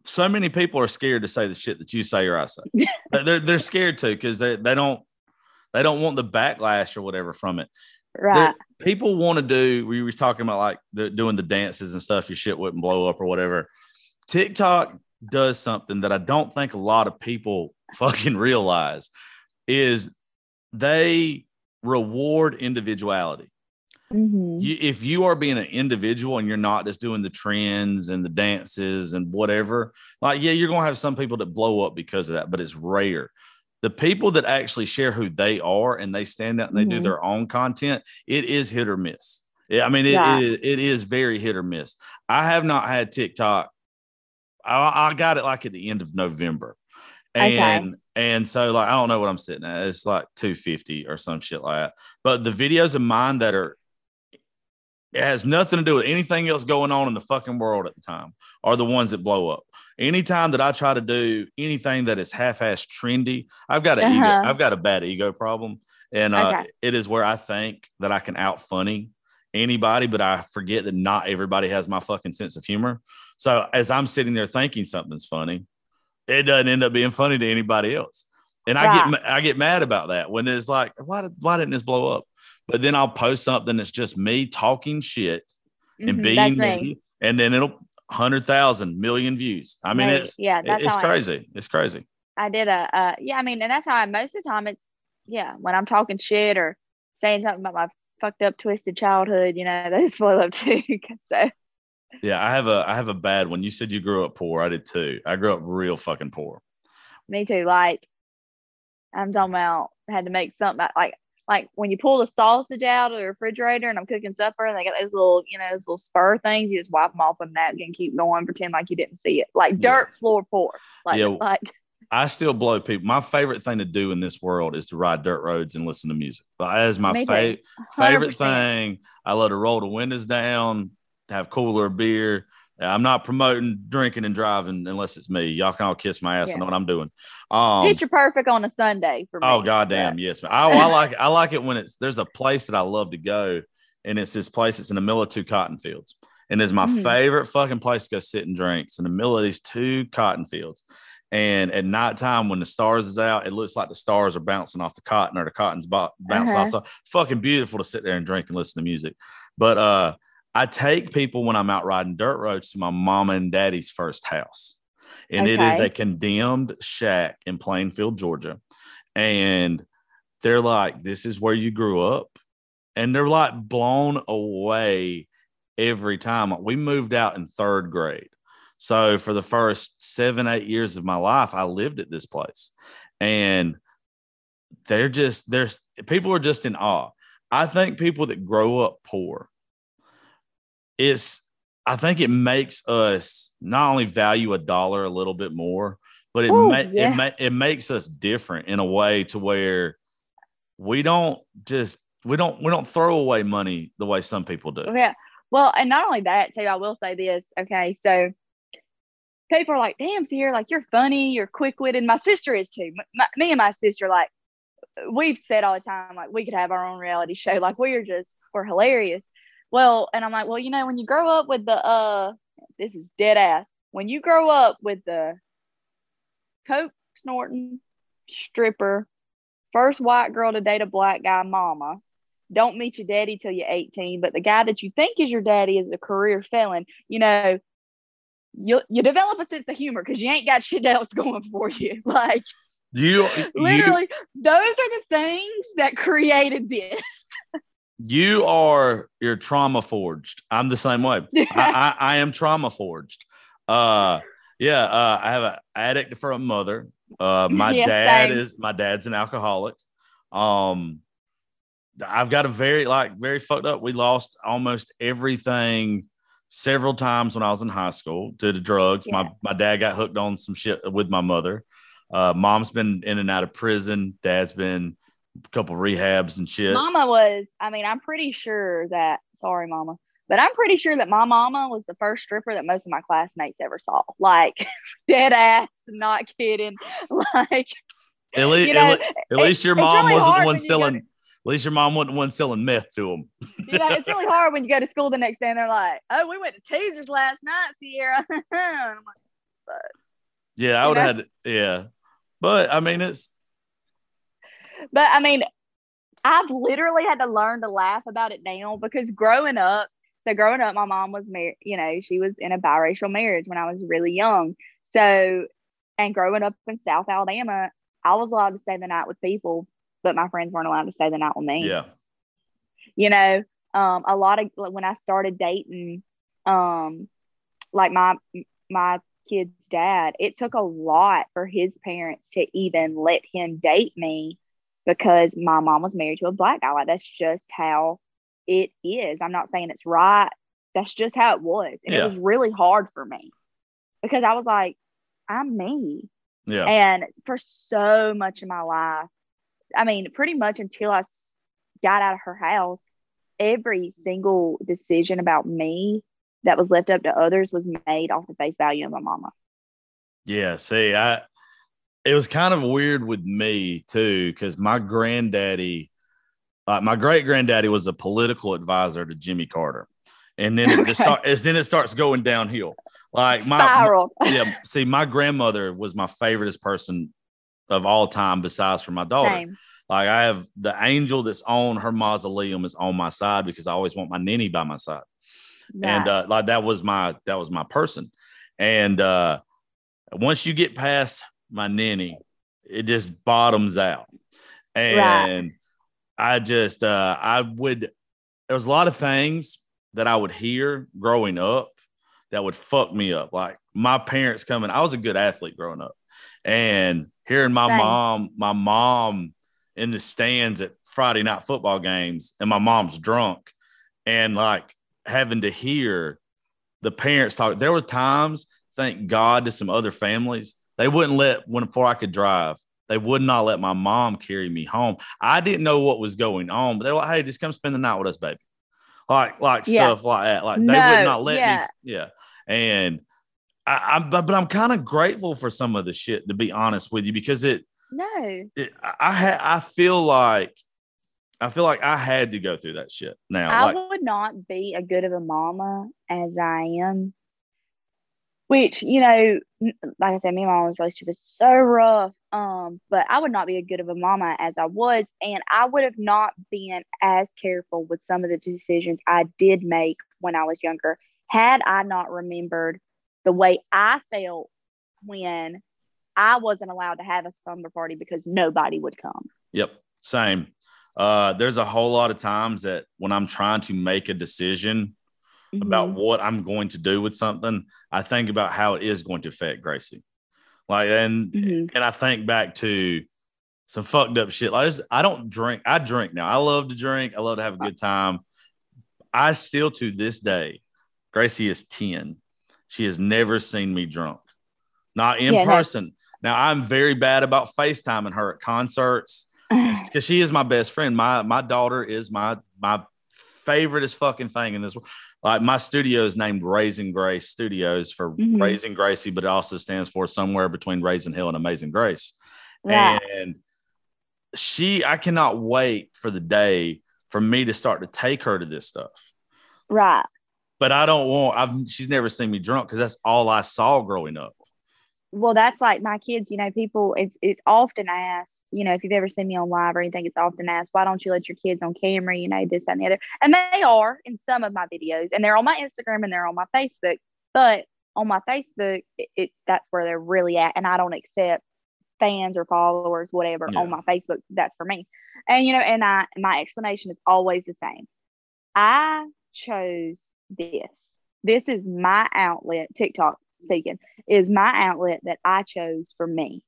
so many people are scared to say the shit that you say or I say. <laughs> they're they're scared to because they they don't they don't want the backlash or whatever from it. Right. People want to do. We were talking about like the, doing the dances and stuff. Your shit wouldn't blow up or whatever. TikTok does something that I don't think a lot of people <laughs> fucking realize is they reward individuality. Mhm. You, if you are being an individual and you're not just doing the trends and the dances and whatever, like, yeah, you're going to have some people that blow up because of that, but it's rare. The people that actually share who they are and they stand out and they do Mhm. their own content, it is hit or miss. Yeah, I mean, it, Yeah. it, it is very hit or miss. I have not had TikTok. I, I got it like at the end of November. Okay. And and so like I don't know what I'm sitting at. It's like 250 or some shit like that. But the videos of mine that are it has nothing to do with anything else going on in the fucking world at the time are the ones that blow up. Anytime that I try to do anything that is half-ass trendy, I've got an ego, Uh-huh. I've got a bad ego problem. And uh, Okay. it is where I think that I can out funny anybody, but I forget that not everybody has my fucking sense of humor. So as I'm sitting there thinking something's funny, it doesn't end up being funny to anybody else. And I get I get mad about that when it's like, why did why didn't this blow up? But then I'll post something that's just me talking shit and Mhm, being me. and then it'll hundred thousand million views. I mean, Right. it's yeah, that's it's how I- crazy. It's crazy. I did a uh yeah, I mean, and that's how I most of the time it's yeah, when I'm talking shit or saying something about my fucked up twisted childhood, you know, <laughs> those blow up too. so Yeah, I have a I have a bad one. You said you grew up poor. I did too. I grew up real fucking poor. me too. Like I'm talking about had to make something like like when you pull the sausage out of the refrigerator and I'm cooking supper and they got those little, you know, those little spur things, you just wipe them off with a napkin, keep going, pretend like you didn't see it. Like Yeah. dirt floor poor. Like Yeah. like I still blow people. My favorite thing to do in this world is to ride dirt roads and listen to music. That is my fa- favorite thing. I love to roll the windows down, have cooler beer. I'm not promoting drinking and driving unless it's me. Y'all can all kiss my ass. I know what I'm doing. Um, Picture perfect on a Sunday for me. oh goddamn, yes, man. I, I like I like it when it's there's a place that I love to go, and it's this place. that's in the middle of two cotton fields, and it's my Mhm. favorite fucking place to go sit and drinks in the middle of these two cotton fields. And at nighttime, when the stars is out, it looks like the stars are bouncing off the cotton or the cotton's bo- bouncing Uh-huh. off. So fucking beautiful to sit there and drink and listen to music. But uh, I take people when I'm out riding dirt roads to my mama and daddy's first house. And it is a condemned shack in Plainfield, Georgia. And they're like, This is where you grew up. And they're like blown away every time. We moved out in third grade. So for the first seven, eight years of my life, I lived at this place. And they're just there's people are just in awe. I think people that grow up poor, it's I think it makes us not only value a dollar a little bit more, but it Ooh, ma- yeah. it ma- it makes us different in a way to where we don't just we don't we don't throw away money the way some people do. Yeah. Well, and not only that, too, I will say this. Okay. So people are like, damn, Sierra, like you're funny, you're quick witted. My sister is too. My, me and my sister, like, we've said all the time, like, we could have our own reality show. Like, we're just, we're hilarious. Well, and I'm like, well, you know, when you grow up with the, uh, this is dead ass. When you grow up with the coke snorting stripper, first white girl to date a black guy mama, don't meet your daddy till you're 18, but the guy that you think is your daddy is a career felon, you know, you you develop a sense of humor because you ain't got shit else <laughs> going for you. <laughs> Like You you literally, those are the things that created this. <laughs> you are you're trauma forged. I'm the same way. <laughs> I, I, I am trauma forged. Uh yeah, uh, I have an addict for a mother. Uh <laughs> my Yeah, dad same. is my dad's an alcoholic. Um I've got a very like very fucked up. We lost almost everything several times when I was in high school to the drugs. Yeah. My my dad got hooked on some shit with my mother. Uh mom's been in and out of prison. Dad's been couple rehabs and shit. Mama was, I mean, I'm pretty sure that, sorry, mama, but I'm pretty sure that my mama was the first stripper that most of my classmates ever saw. Like, <laughs> dead ass, not kidding. <laughs> Like, At least, you know, at, le- at least your mom really wasn't the one when you go selling. to- At least your mom wasn't one selling meth to them. you know, it's really hard when you go to school the next day and they're like, oh, we went to Teasers last night, Sierra. <laughs> like, Yeah, I would have had. Yeah, but I mean, it's But I mean, I've literally had to learn to laugh about it now because growing up, so growing up, my mom was married, you know, she was in a biracial marriage when I was really young. So, and growing up in South Alabama, I was allowed to stay the night with people but my friends weren't allowed to stay the night with me. Yeah. You know, um, a lot of when I started dating, um, like my my kid's dad, it took a lot for his parents to even let him date me because my mom was married to a black guy. Like that's just how it is. I'm not saying it's right. That's just how it was. And Yeah. it was really hard for me because I was like, I'm me. Yeah. And for so much of my life, I mean, pretty much until I got out of her house, every single decision about me that was left up to others was made off the face value of my mama. Yeah, see, I it was kind of weird with me too, because my granddaddy, uh, my great granddaddy was a political advisor to Jimmy Carter. And then it just start, then it starts going downhill. Like my, Spiral. <laughs> yeah, see, my grandmother was my favoriteest person of all time, besides for my daughter. Same. Like I have the angel that's on her mausoleum is on my side because I always want my ninny by my side and uh, like that was my that was my person and uh once you get past my nanny it just bottoms out and i just uh i would there was a lot of things that i would hear growing up that would fuck me up like my parents coming i was a good athlete growing up and hearing my Same. mom my mom in the stands at friday night football games and my mom's drunk and like having to hear the parents talk. There were times, thank God, to some other families, they wouldn't let when before I could drive. They would not let my mom carry me home. I didn't know what was going on, but they were like, "Hey, just come spend the night with us, baby." Like, like Yeah. stuff like that. Like they would not let yeah. me. Yeah, and I, I but, but I'm kind of grateful for some of the shit to be honest with you because it no. it, I I ha- I feel like I feel like I had to go through that shit now. I like, would not be a good of a mama as I am. Which, you know, like I said, me and my mom's relationship is so rough. Um, but I would not be a good of a mama as I was, and I would have not been as careful with some of the decisions I did make when I was younger had I not remembered the way I felt when I wasn't allowed to have a slumber party because nobody would come. Yep, same. Uh, there's a whole lot of times that when I'm trying to make a decision about Mhm. what I'm going to do with something, I think about how it is going to affect Gracie. Like, and Mhm. and I think back to some fucked up shit. Like, I don't drink. I drink now. I love to drink. I love to have a good time. I still, to this day, Gracie is ten. She has never seen me drunk, not in Yeah, person. Now I'm very bad about FaceTiming her at concerts <sighs> because she is my best friend. My my daughter is my my favorite favoriteest fucking thing in this world. Like my studio is named Raising Grace Studios for Mhm. Raising Gracie, but it also stands for somewhere between Raising Hill and Amazing Grace. Right. And she, I cannot wait for the day for me to start to take her to this stuff. right. But I don't want. I've she's never seen me drunk because that's all I saw growing up. Well that's like my kids you know people it's it's often asked you know if you've ever seen me on live or anything it's often asked why don't you let your kids on camera you know this that, and the other? And they are in some of my videos and they're on my instagram and they're on my facebook but on my facebook it, it that's where they're really at and i don't accept fans or followers whatever Yeah. on my facebook that's for me. And you know and i my explanation is always the same. I chose this. This is my outlet tiktok speaking is my outlet that I chose for me.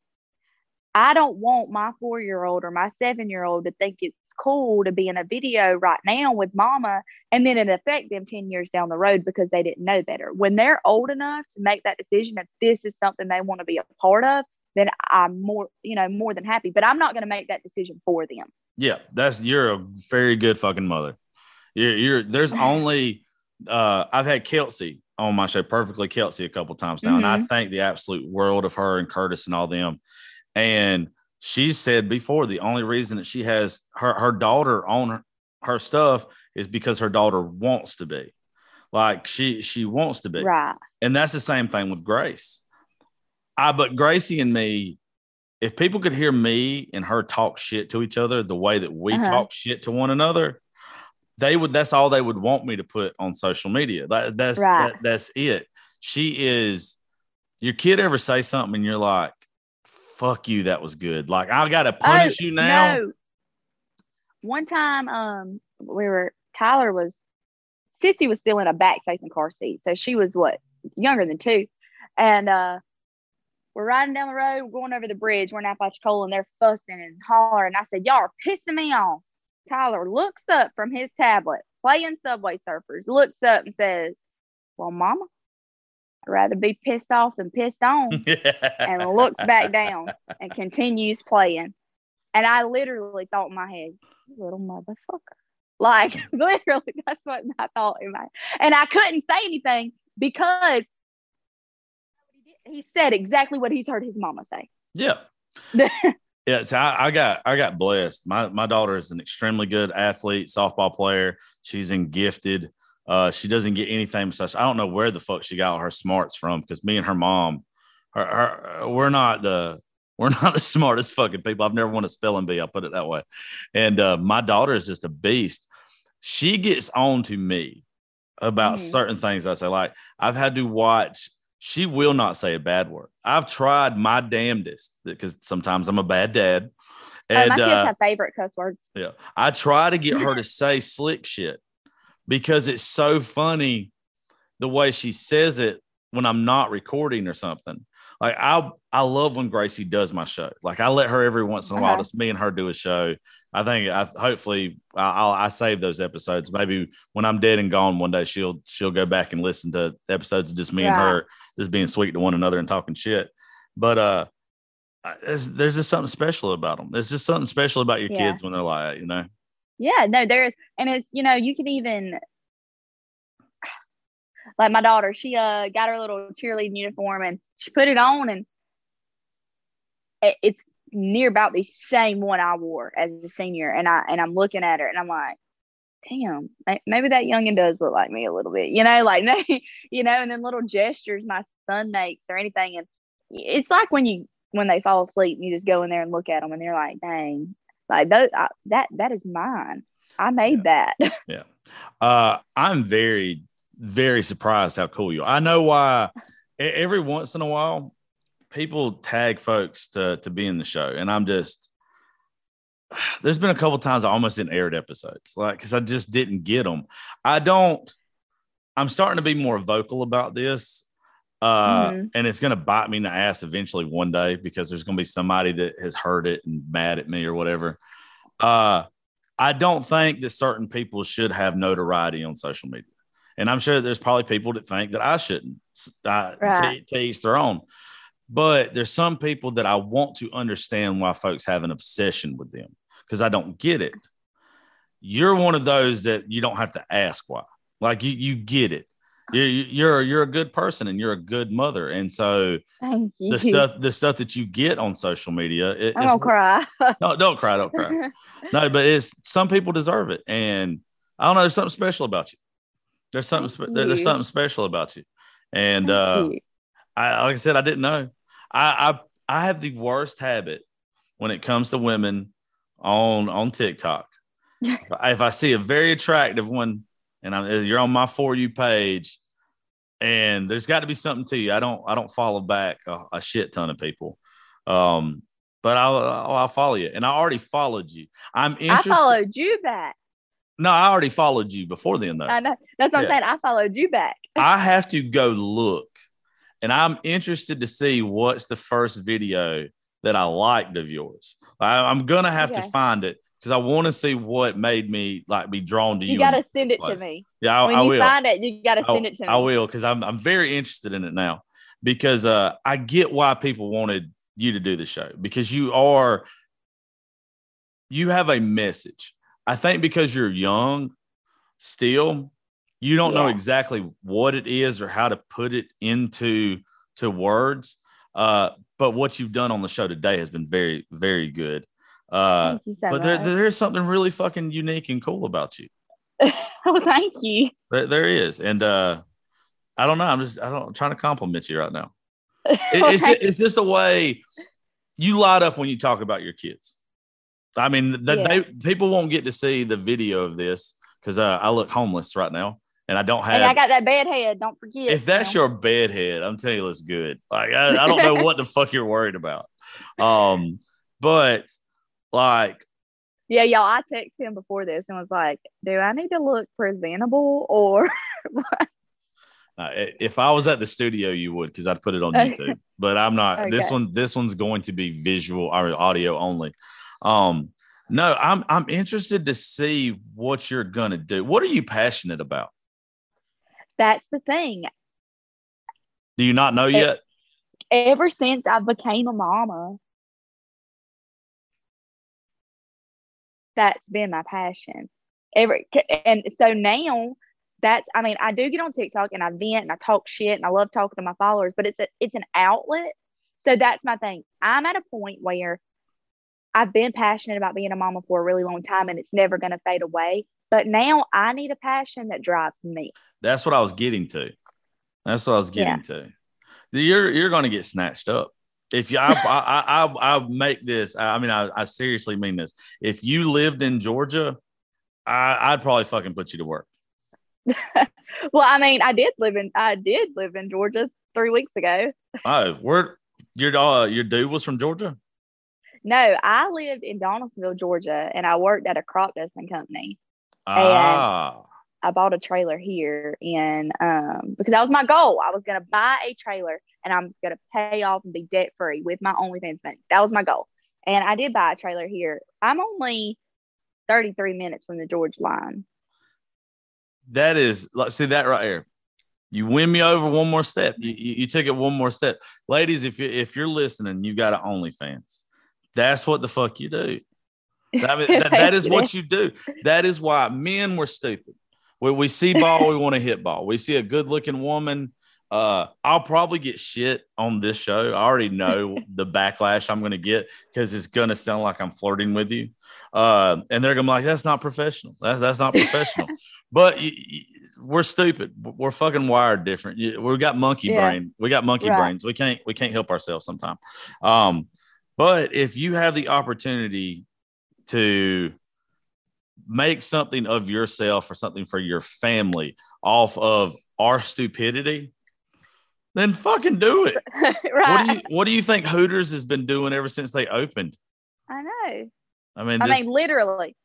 I don't want my four year old or my seven year old to think it's cool to be in a video right now with mama and then it affect them 10 years down the road because they didn't know better. When they're old enough to make that decision that this is something they want to be a part of, then I'm more, you know, more than happy. But I'm not going to make that decision for them. Yeah, that's you're a very good fucking mother. You're, you're there's <laughs> only uh I've had Kelsey on my show, perfectly Kelsey a couple times now, and I thank the absolute world of her and Curtis and all them. And she said before the only reason that she has her her daughter on her, her stuff is because her daughter wants to be. Like she she wants to be. Right. And that's the same thing with Grace. I but Gracie and me, if people could hear me and her talk shit to each other the way that we Uh-huh. talk shit to one another, they would that's all they would want me to put on social media. That, that's Right. that, that's it. She is your kid ever say something and you're like, fuck you, that was good. Like I gotta punish Oh, you now. No. one time, um, we were Tyler was Sissy was still in a back facing car seat, so she was what younger than two, and uh, we're riding down the road, we're going over the bridge. We're in Apalachicola, and they're fussing and hollering. I said, "Y'all are pissing me off." Tyler looks up from his tablet, playing Subway Surfers. Looks up and says, "Well, Mama, I'd rather be pissed off than pissed on." <laughs> and looks back down and <laughs> continues playing. And I literally thought in my head, little motherfucker. Like <laughs> literally, that's what I thought in my and I couldn't say anything because he said exactly what he's heard his mama say. Yeah. Yeah. So I, I, got I got blessed. My my daughter is an extremely good athlete, softball player. She's in gifted. Uh, she doesn't get anything besides I don't know where the fuck she got her smarts from because me and her mom, her, her, we're not the we're <laughs> not the smartest fucking people. I've never won a spelling bee. I'll put it that way. And uh, my daughter is just a beast. She gets on to me about mm-hmm. certain things I say. Like I've had to watch she will not say a bad word. I've tried my damnedest because sometimes I'm a bad dad. And, oh, my kids uh, have favorite cuss words. Yeah. I try to get her to <laughs> say slick shit because it's so funny the way she says it when I'm not recording or something. Like I I love when Gracie does my show. Like I let her every once in a while, just me and her do a show. I think I hopefully I'll I save those episodes. Maybe when I'm dead and gone one day, she'll she'll go back and listen to episodes of just me yeah. and her just being sweet to one another and talking shit. But uh, there's, there's just something special about them. There's just something special about your yeah. kids when they're like, you know. Yeah, no, there's, and it's you know you can even like my daughter, she uh got her little cheerleading uniform and she put it on and it's near about the same one I wore as a senior, and I and I'm looking at her and I'm like, damn, maybe that youngin does look like me a little bit, you know, like <laughs> you know, and then little gestures my son makes or anything. And it's like when you, when they fall asleep, you just go in there and look at them and they're like, dang, like those, I, that, that is mine. I made yeah. that. <laughs> yeah. Uh, I'm very, very surprised how cool you are. I know why every once in a while people tag folks to, to be in the show. And I'm just, <sighs> there's been a couple times I almost didn't aired episodes, like because I just didn't get them. I don't. I'm starting to be more vocal about this, uh, mm-hmm. and it's going to bite me in the ass eventually one day because there's going to be somebody that has heard it and mad at me or whatever. Uh, I don't think that certain people should have notoriety on social media, and I'm sure there's probably people that think that I shouldn't. I, right. to, to each their own. But there's some people that I want to understand why folks have an obsession with them because I don't get it. You're one of those that you don't have to ask why. Like you, you get it. You're you're you're a good person and you're a good mother, and so the stuff the stuff that you get on social media. It, I don't cry. <laughs> no, don't cry, don't cry. <laughs> no, but it's some people deserve it, and I don't know. There's something special about you. There's something spe- there's something special about you, and uh, I like I said, I didn't know. I, I I have the worst habit when it comes to women on on TikTok. <laughs> if I see a very attractive one and I'm, you're on my for you page, and there's got to be something to you. I don't I don't follow back a, a shit ton of people, um, but I'll, I'll, I'll follow you, and I already followed you. I'm interested. I followed you back. No, I already followed you before then, though. I know. That's what yeah. I'm saying. I followed you back. <laughs> I have to go look, and I'm interested to see what's the first video that I liked of yours. I, am gonna have okay. to find it because I want to see what made me like be drawn to you. You gotta send it place. to me. Yeah, I, when I you will. find it, you gotta send it to me. I will because I'm I'm very interested in it now because uh, I get why people wanted you to do the show because you are you have a message. I think because you're young still, you don't yeah. know exactly what it is or how to put it into to words. Uh, but what you've done on the show today has been very, very good. Uh, so but there, there's something really fucking unique and cool about you. <laughs> oh, thank you. There, there is, and uh, I don't know. I'm just I don't I'm trying to compliment you right now. <laughs> It, it's, just, it's just the way you light up when you talk about your kids. I mean, the, yeah. they people won't get to see the video of this because uh, I look homeless right now and I don't have. Hey, I got that bed head. Don't forget. If that's you know? your bed head, I'm telling you, it's good. Like I, I don't know what the fuck you're worried about. Um, but like Yeah, y'all. I texted him before this and was like, "Do I need to look presentable or?" <laughs> Uh, if I was at the studio, you would because I'd put it on <laughs> YouTube. But I'm not. Okay. This one, this one's going to be visual or audio only. Um, no, I'm I'm interested to see what you're gonna do. What are you passionate about? That's the thing. Do you not know It- yet? Ever since I became a mama, that's been my passion. Every and so now that's I mean I do get on TikTok and I vent and I talk shit and I love talking to my followers, but it's a it's an outlet. So that's my thing. I'm at a point where I've been passionate about being a mama for a really long time and it's never going to fade away. But now I need a passion that drives me. That's what I was getting to. That's what I was getting to. You're you're going to get snatched up. If you, I, <laughs> I, I, I make this. I mean, I, I seriously mean this. If you lived in Georgia, I, I'd probably fucking put you to work. <laughs> well, I mean, I did live in I did live in Georgia three weeks ago. Oh, where your uh, your dude was from Georgia? No, I lived in Donaldsonville, Georgia, and I worked at a crop dusting company. Ah, I bought a trailer here and um because that was my goal. I was gonna buy a trailer and I'm gonna pay off and be debt free with my OnlyFans money. That was my goal. And I did buy a trailer here. I'm only 33 minutes from the Georgia line. that is. Like, see that right here. You win me over one more step. You, you, you took it one more step, ladies. If you if you're listening, you got an OnlyFans. That's what the fuck you do. I mean, that, that <laughs> is what you do. That is why men were stupid. When we see ball, we want to hit ball. We see a good looking woman. Uh, I'll probably get shit on this show. I already know <laughs> the backlash I'm going to get because it's going to sound like I'm flirting with you. Uh, and they're going to be like, that's not professional. That's, that's not professional. <laughs> but we're stupid. We're fucking wired different. You- We got monkey Yeah. brain. We got monkey Right. brains. We can't, we can't help ourselves sometimes. Um, but if you have the opportunity to make something of yourself or something for your family off of our stupidity, then fucking do it. <laughs> right. What do you what do you think Hooters has been doing ever since they opened? I know. I mean, I this- mean, literally.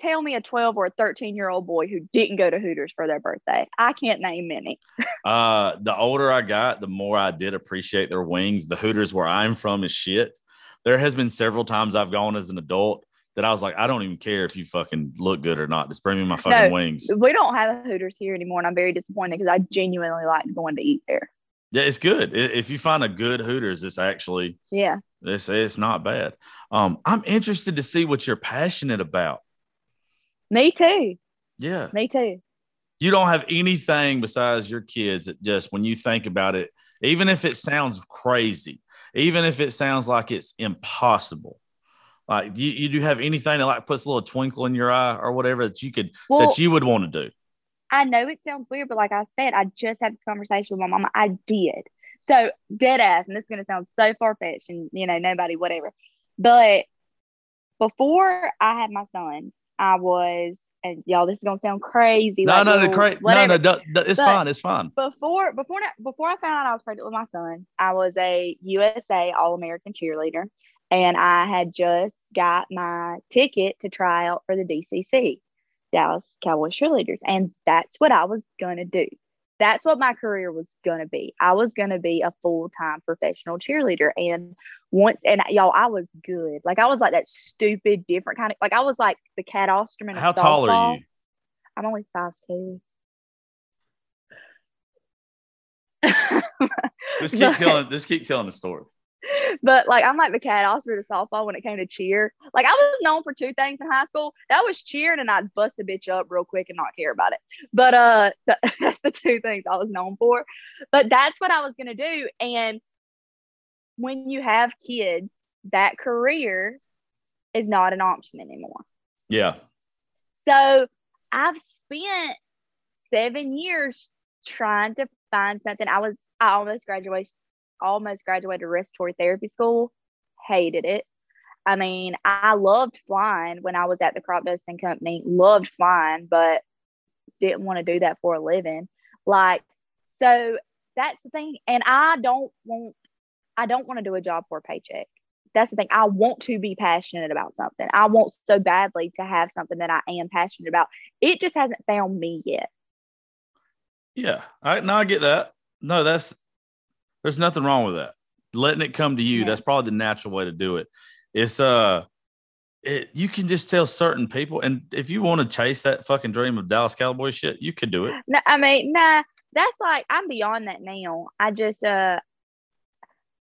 Tell me a 12 or a 13 year old boy who didn't go to Hooters for their birthday. I can't name many. <laughs> uh, the older I got, the more I did appreciate their wings. The Hooters where I'm from is shit. There has been several times I've gone as an adult that I was like, I don't even care if you fucking look good or not. Just bring me my fucking No. wings. We don't have a Hooters here anymore, and I'm very disappointed because I genuinely like going to eat there. Yeah, it's good. If you find a good Hooters, it's actually Yeah. It's it's not bad. Um, I'm interested to see what you're passionate about. Me too. Yeah, Me too. you don't have anything besides your kids that just when you think about it, even if it sounds crazy, even if it sounds like it's impossible, like you, you do have anything that like puts a little twinkle in your eye or whatever that you could Well, that you would want to do. I know it sounds weird, but like I said, I just had this conversation with my mama. I did. So dead ass, and this is gonna sound so far fetched, and you know, nobody, whatever. But before I had my son, I was, and y'all, this is gonna sound crazy. No, like no, the cra- no, no, don't- it's But- fine, it's fine. before before before I found out I was pregnant with my son, I was a USA All American cheerleader, and I had just got my ticket to try out for the DCC, Dallas Cowboys cheerleaders, and that's what I was gonna do. That's what my career was gonna be. I was gonna be a full time professional cheerleader, and once and y'all, I was good. Like I was like that stupid, different kind of like I was like the Cat Osterman. of How tall are you? I'm only five two. Let's <laughs> keep But- telling. Let's keep telling the story. But like I'm like the Cat Osterman to softball when it came to cheer. Like I was known for two things in high school. That was cheering and I'd bust a bitch up real quick and not care about it. But uh <laughs> th- that's the two things I was known for. But that's what I was gonna do. And when you have kids, that career is not an option anymore. Yeah, So I've spent seven years trying to find something. I was I almost graduated almost graduated respiratory therapy school. Hated it. I mean, I loved flying when I was at the crop dusting company. Loved flying, but didn't want to do that for a living. Like, so that's the thing. And I don't want I don't want to do a job for a paycheck. that's the thing. I want to be passionate about something. I want so badly to have something that I am passionate about. It just hasn't found me yet. Yeah, I no, I get that. No, that's there's nothing wrong with that. Letting it come to you, Yeah. that's probably the natural way to do it. It's uh it you can just tell certain people, and if you want to chase that fucking dream of Dallas Cowboy shit, you could do it. No, I mean, nah, that's like I'm beyond that now. I just uh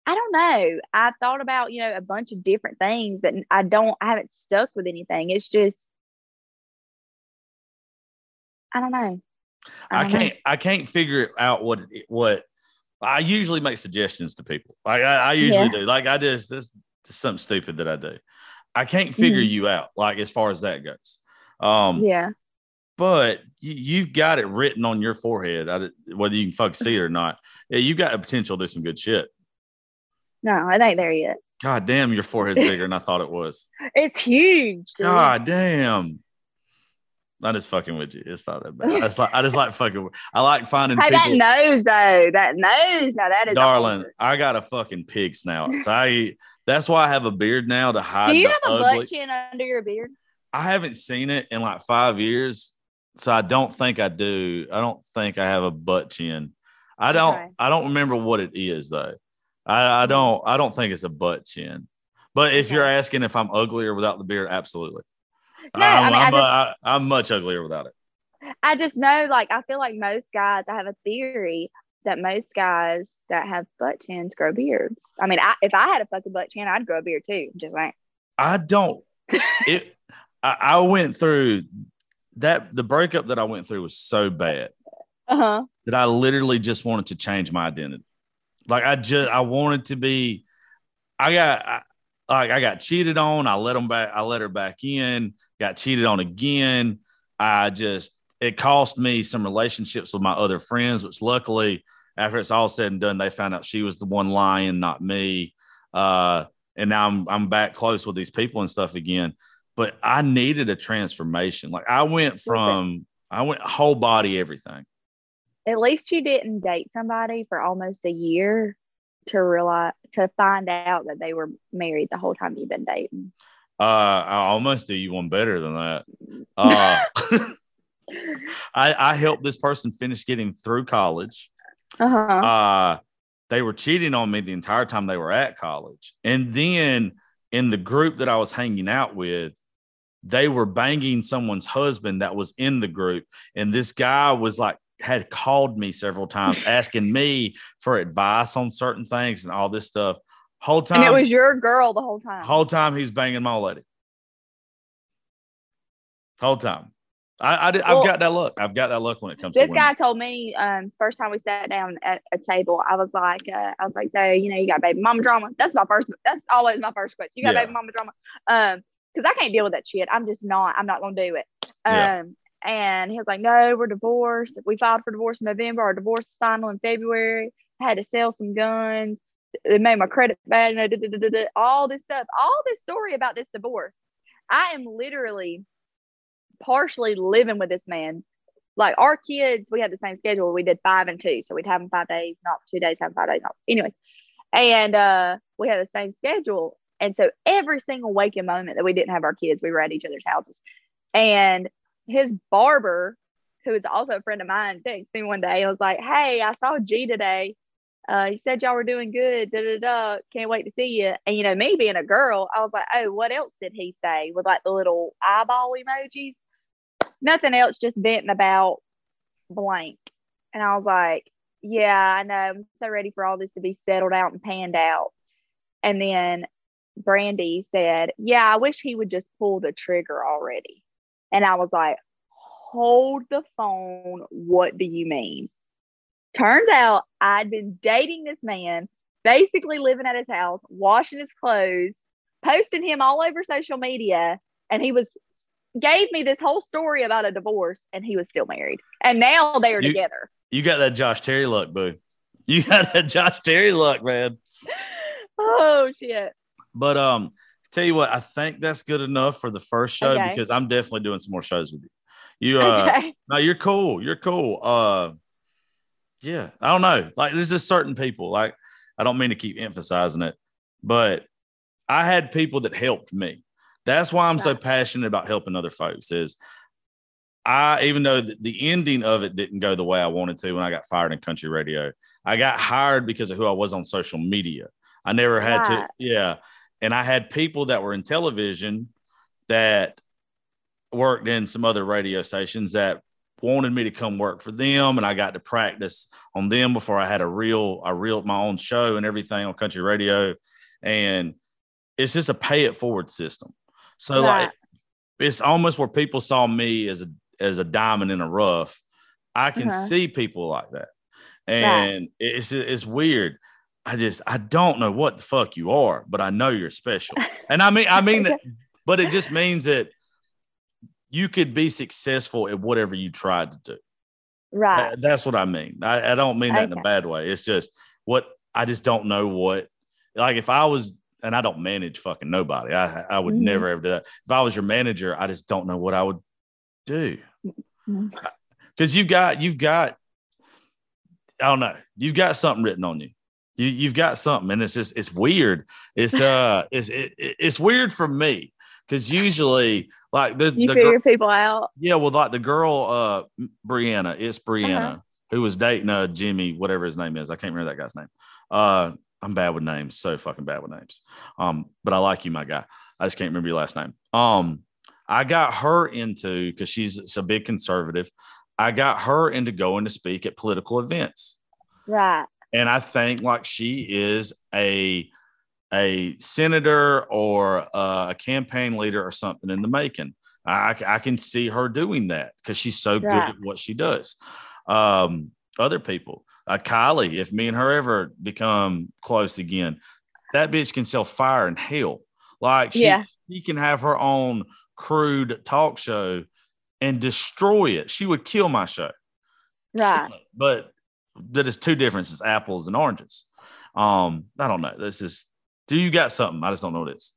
I don't know. I've thought about, you know, a bunch of different things, but I don't I haven't stuck with anything. It's just I don't know. I, don't know. can't I can't figure out what what I usually make suggestions to people. Like I, I usually do. Like I just this, this is something stupid that I do. I can't figure Mhm. you out. Like as far as that goes. Um, Yeah. but you, you've got it written on your forehead, I, whether you can fuck see it or not. Yeah, you got the potential to do some good shit. No, it ain't there yet. God damn, your forehead's bigger than I thought it was. <laughs> It's huge. dude. God damn. I just fucking with you. It's not that bad. I just like I just like <laughs> fucking. I like finding Hey, people. that nose though, that nose. Now that is darling, awesome. I got a fucking pig snout. So I that's why I have a beard now to hide Do you have a ugly. butt chin under your beard? I haven't seen it in like five years. So I don't think I do. I don't think I have a butt chin. I don't Okay. I don't remember what it is though. I, I mm-hmm. don't I don't think it's a butt chin. But if you're asking if I'm uglier without the beard, absolutely. No, I I'm, mean, I I'm, just- I, I'm much uglier without it. I just know, like, I feel like most guys, I have a theory that most guys that have butt chins grow beards. I mean, I, if I had a fucking butt chin, I'd grow a beard too. Just like, I don't. <laughs> It. I, I went through that. The breakup that I went through was so bad uh huh. that I literally just wanted to change my identity. Like I just I wanted to be. I got I, like I got cheated on. I let them back. I let her back in. Got cheated on again. I just it cost me some relationships with my other friends, which luckily after it's all said and done, they found out she was the one lying, not me. Uh, and now I'm I'm back close with these people and stuff again. But I needed a transformation. Like I went from I went whole body everything. At least you didn't date somebody for almost a year to realize, to find out that they were married the whole time you've been dating. Uh, I almost do you one better than that. <laughs> Uh, <laughs> I, I helped this person finish getting through college. Uh huh. Uh, they were cheating on me the entire time they were at college. And then in the group that I was hanging out with, they were banging someone's husband that was in the group. And this guy was like, had called me several times asking me for advice on certain things and all this stuff. Whole time, and it was your girl the whole time. whole time he's banging my lady. Whole time. I, I did, Well, I've got that look. I've got that look when it comes to this guy told me um first time we sat down at a table i was like uh, i was like so you know you got baby mama drama that's my first that's always my first question you got Yeah. baby mama drama um because i can't deal with that shit i'm just not i'm not gonna do it Yeah. um and he was like no we're divorced we filed for divorce in november our divorce is final in february I had to sell some guns it made my credit bad all this stuff all this story about this divorce i am literally partially living with this man like our kids, we had the same schedule. We did five and two. So we'd have them five days, not two days, have five days, not anyways. And uh we had the same schedule. And so every single waking moment that we didn't have our kids, we were at each other's houses. And his barber, who is also a friend of mine, texted me one day and was like, Hey, I saw G today. Uh, he said y'all were doing good. Da, da, da. Can't wait to see you. And you know, me being a girl, I was like, oh, what else did he say? With like the little eyeball emojis nothing else, just venting about blank. And I was like, yeah, I know. I'm so ready for all this to be settled out and panned out. And then Brandy said, yeah, I wish he would just pull the trigger already. And I was like, hold the phone. What do you mean? Turns out I'd been dating this man, basically living at his house, washing his clothes, posting him all over social media. And he was gave me this whole story about a divorce and he was still married. And now they are You- together. You got that Josh Terry luck, boo. You got that Josh Terry luck, man. Oh shit. But um, tell you what, I think that's good enough for the first show Okay. because I'm definitely doing some more shows with you. You uh okay. no, you're cool. You're cool. Uh yeah, I don't know. Like there's just certain people, like I don't mean to keep emphasizing it, but I had people that helped me. That's why I'm so passionate about helping other folks. Is I even though the ending of it didn't go the way I wanted to when I got fired in country radio, I got hired because of who I was on social media. I never had right. to, yeah. And I had people that were in television that worked in some other radio stations that wanted me to come work for them and I got to practice on them before I had a real a real my own show and everything on country radio and it's just a pay it forward system. So right. like it's almost where people saw me as a as a diamond in a rough. I can uh-huh. see people like that. And right. it's it's weird. I just I don't know what the fuck you are, but I know you're special. <laughs> And I mean I mean that <laughs> but it just means that you could be successful at whatever you tried to do. Right. That's what I mean. I, I don't mean that okay. in a bad way. It's just what I just don't know what, like if I was, and I don't manage fucking nobody, I, I would mm-hmm. never ever do that. If I was your manager, I just don't know what I would do. Mm-hmm. Because mm-hmm. you've got, you've got, I don't know, you've got something written on you. You, you've got something, and it's just it's weird. It's <laughs> uh, it's it, it's weird for me because usually like there's you the figure people out. Yeah, well, like the girl, uh, Brianna, it's Brianna uh-huh. who was dating uh Jimmy, whatever his name is. I can't remember that guy's name. Uh, I'm bad with names, so fucking bad with names. Um, but I like you, my guy. I just can't remember your last name. Um, I got her into because she's, she's a big conservative. I got her into going to speak at political events. Right. And I think like she is a a senator or uh, a campaign leader or something in the making. I, I can see her doing that because she's so yeah. good at what she does. Um, other people, uh, Kylie, if me and her ever become close again, that bitch can sell fire and hell. Like she, yeah. she can have her own crude talk show and destroy it. She would kill my show. Right. But that is two differences, apples and oranges. Um, I don't know. This is do you got something? I just don't know what it is.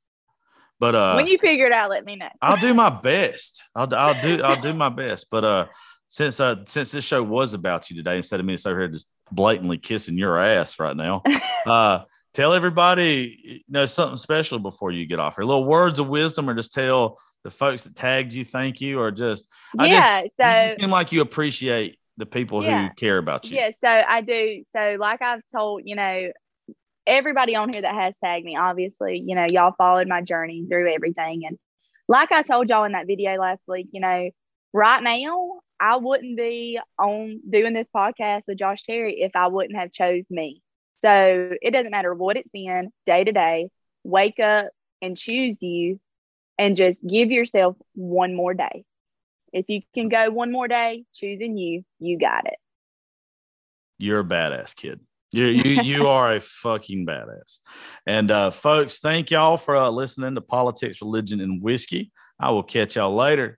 But uh, when you figure it out, let me know. I'll do my best. I'll I'll do I'll do <laughs> my best. But uh, since uh since this show was about you today, instead of me sitting here just blatantly kissing your ass right now, <laughs> uh, tell everybody you know something special before you get off here. Little words of wisdom, or just tell the folks that tagged you thank you, or just yeah. Just, so seem like you appreciate the people yeah. who care about you. Yeah. So I do. So like I've told you know everybody on here that has tagged me, obviously, you know, y'all followed my journey through everything. And like I told y'all in that video last week, you know, right now, I wouldn't be on doing this podcast with Josh Terry if I wouldn't have chose me. So it doesn't matter what it's in day to day, wake up and choose you and just give yourself one more day. If you can go one more day choosing you, you got it. You're a badass kid. You you you <laughs> are a fucking badass. And uh, folks, thank y'all for uh, listening to politics, religion, and whiskey. I will catch y'all later.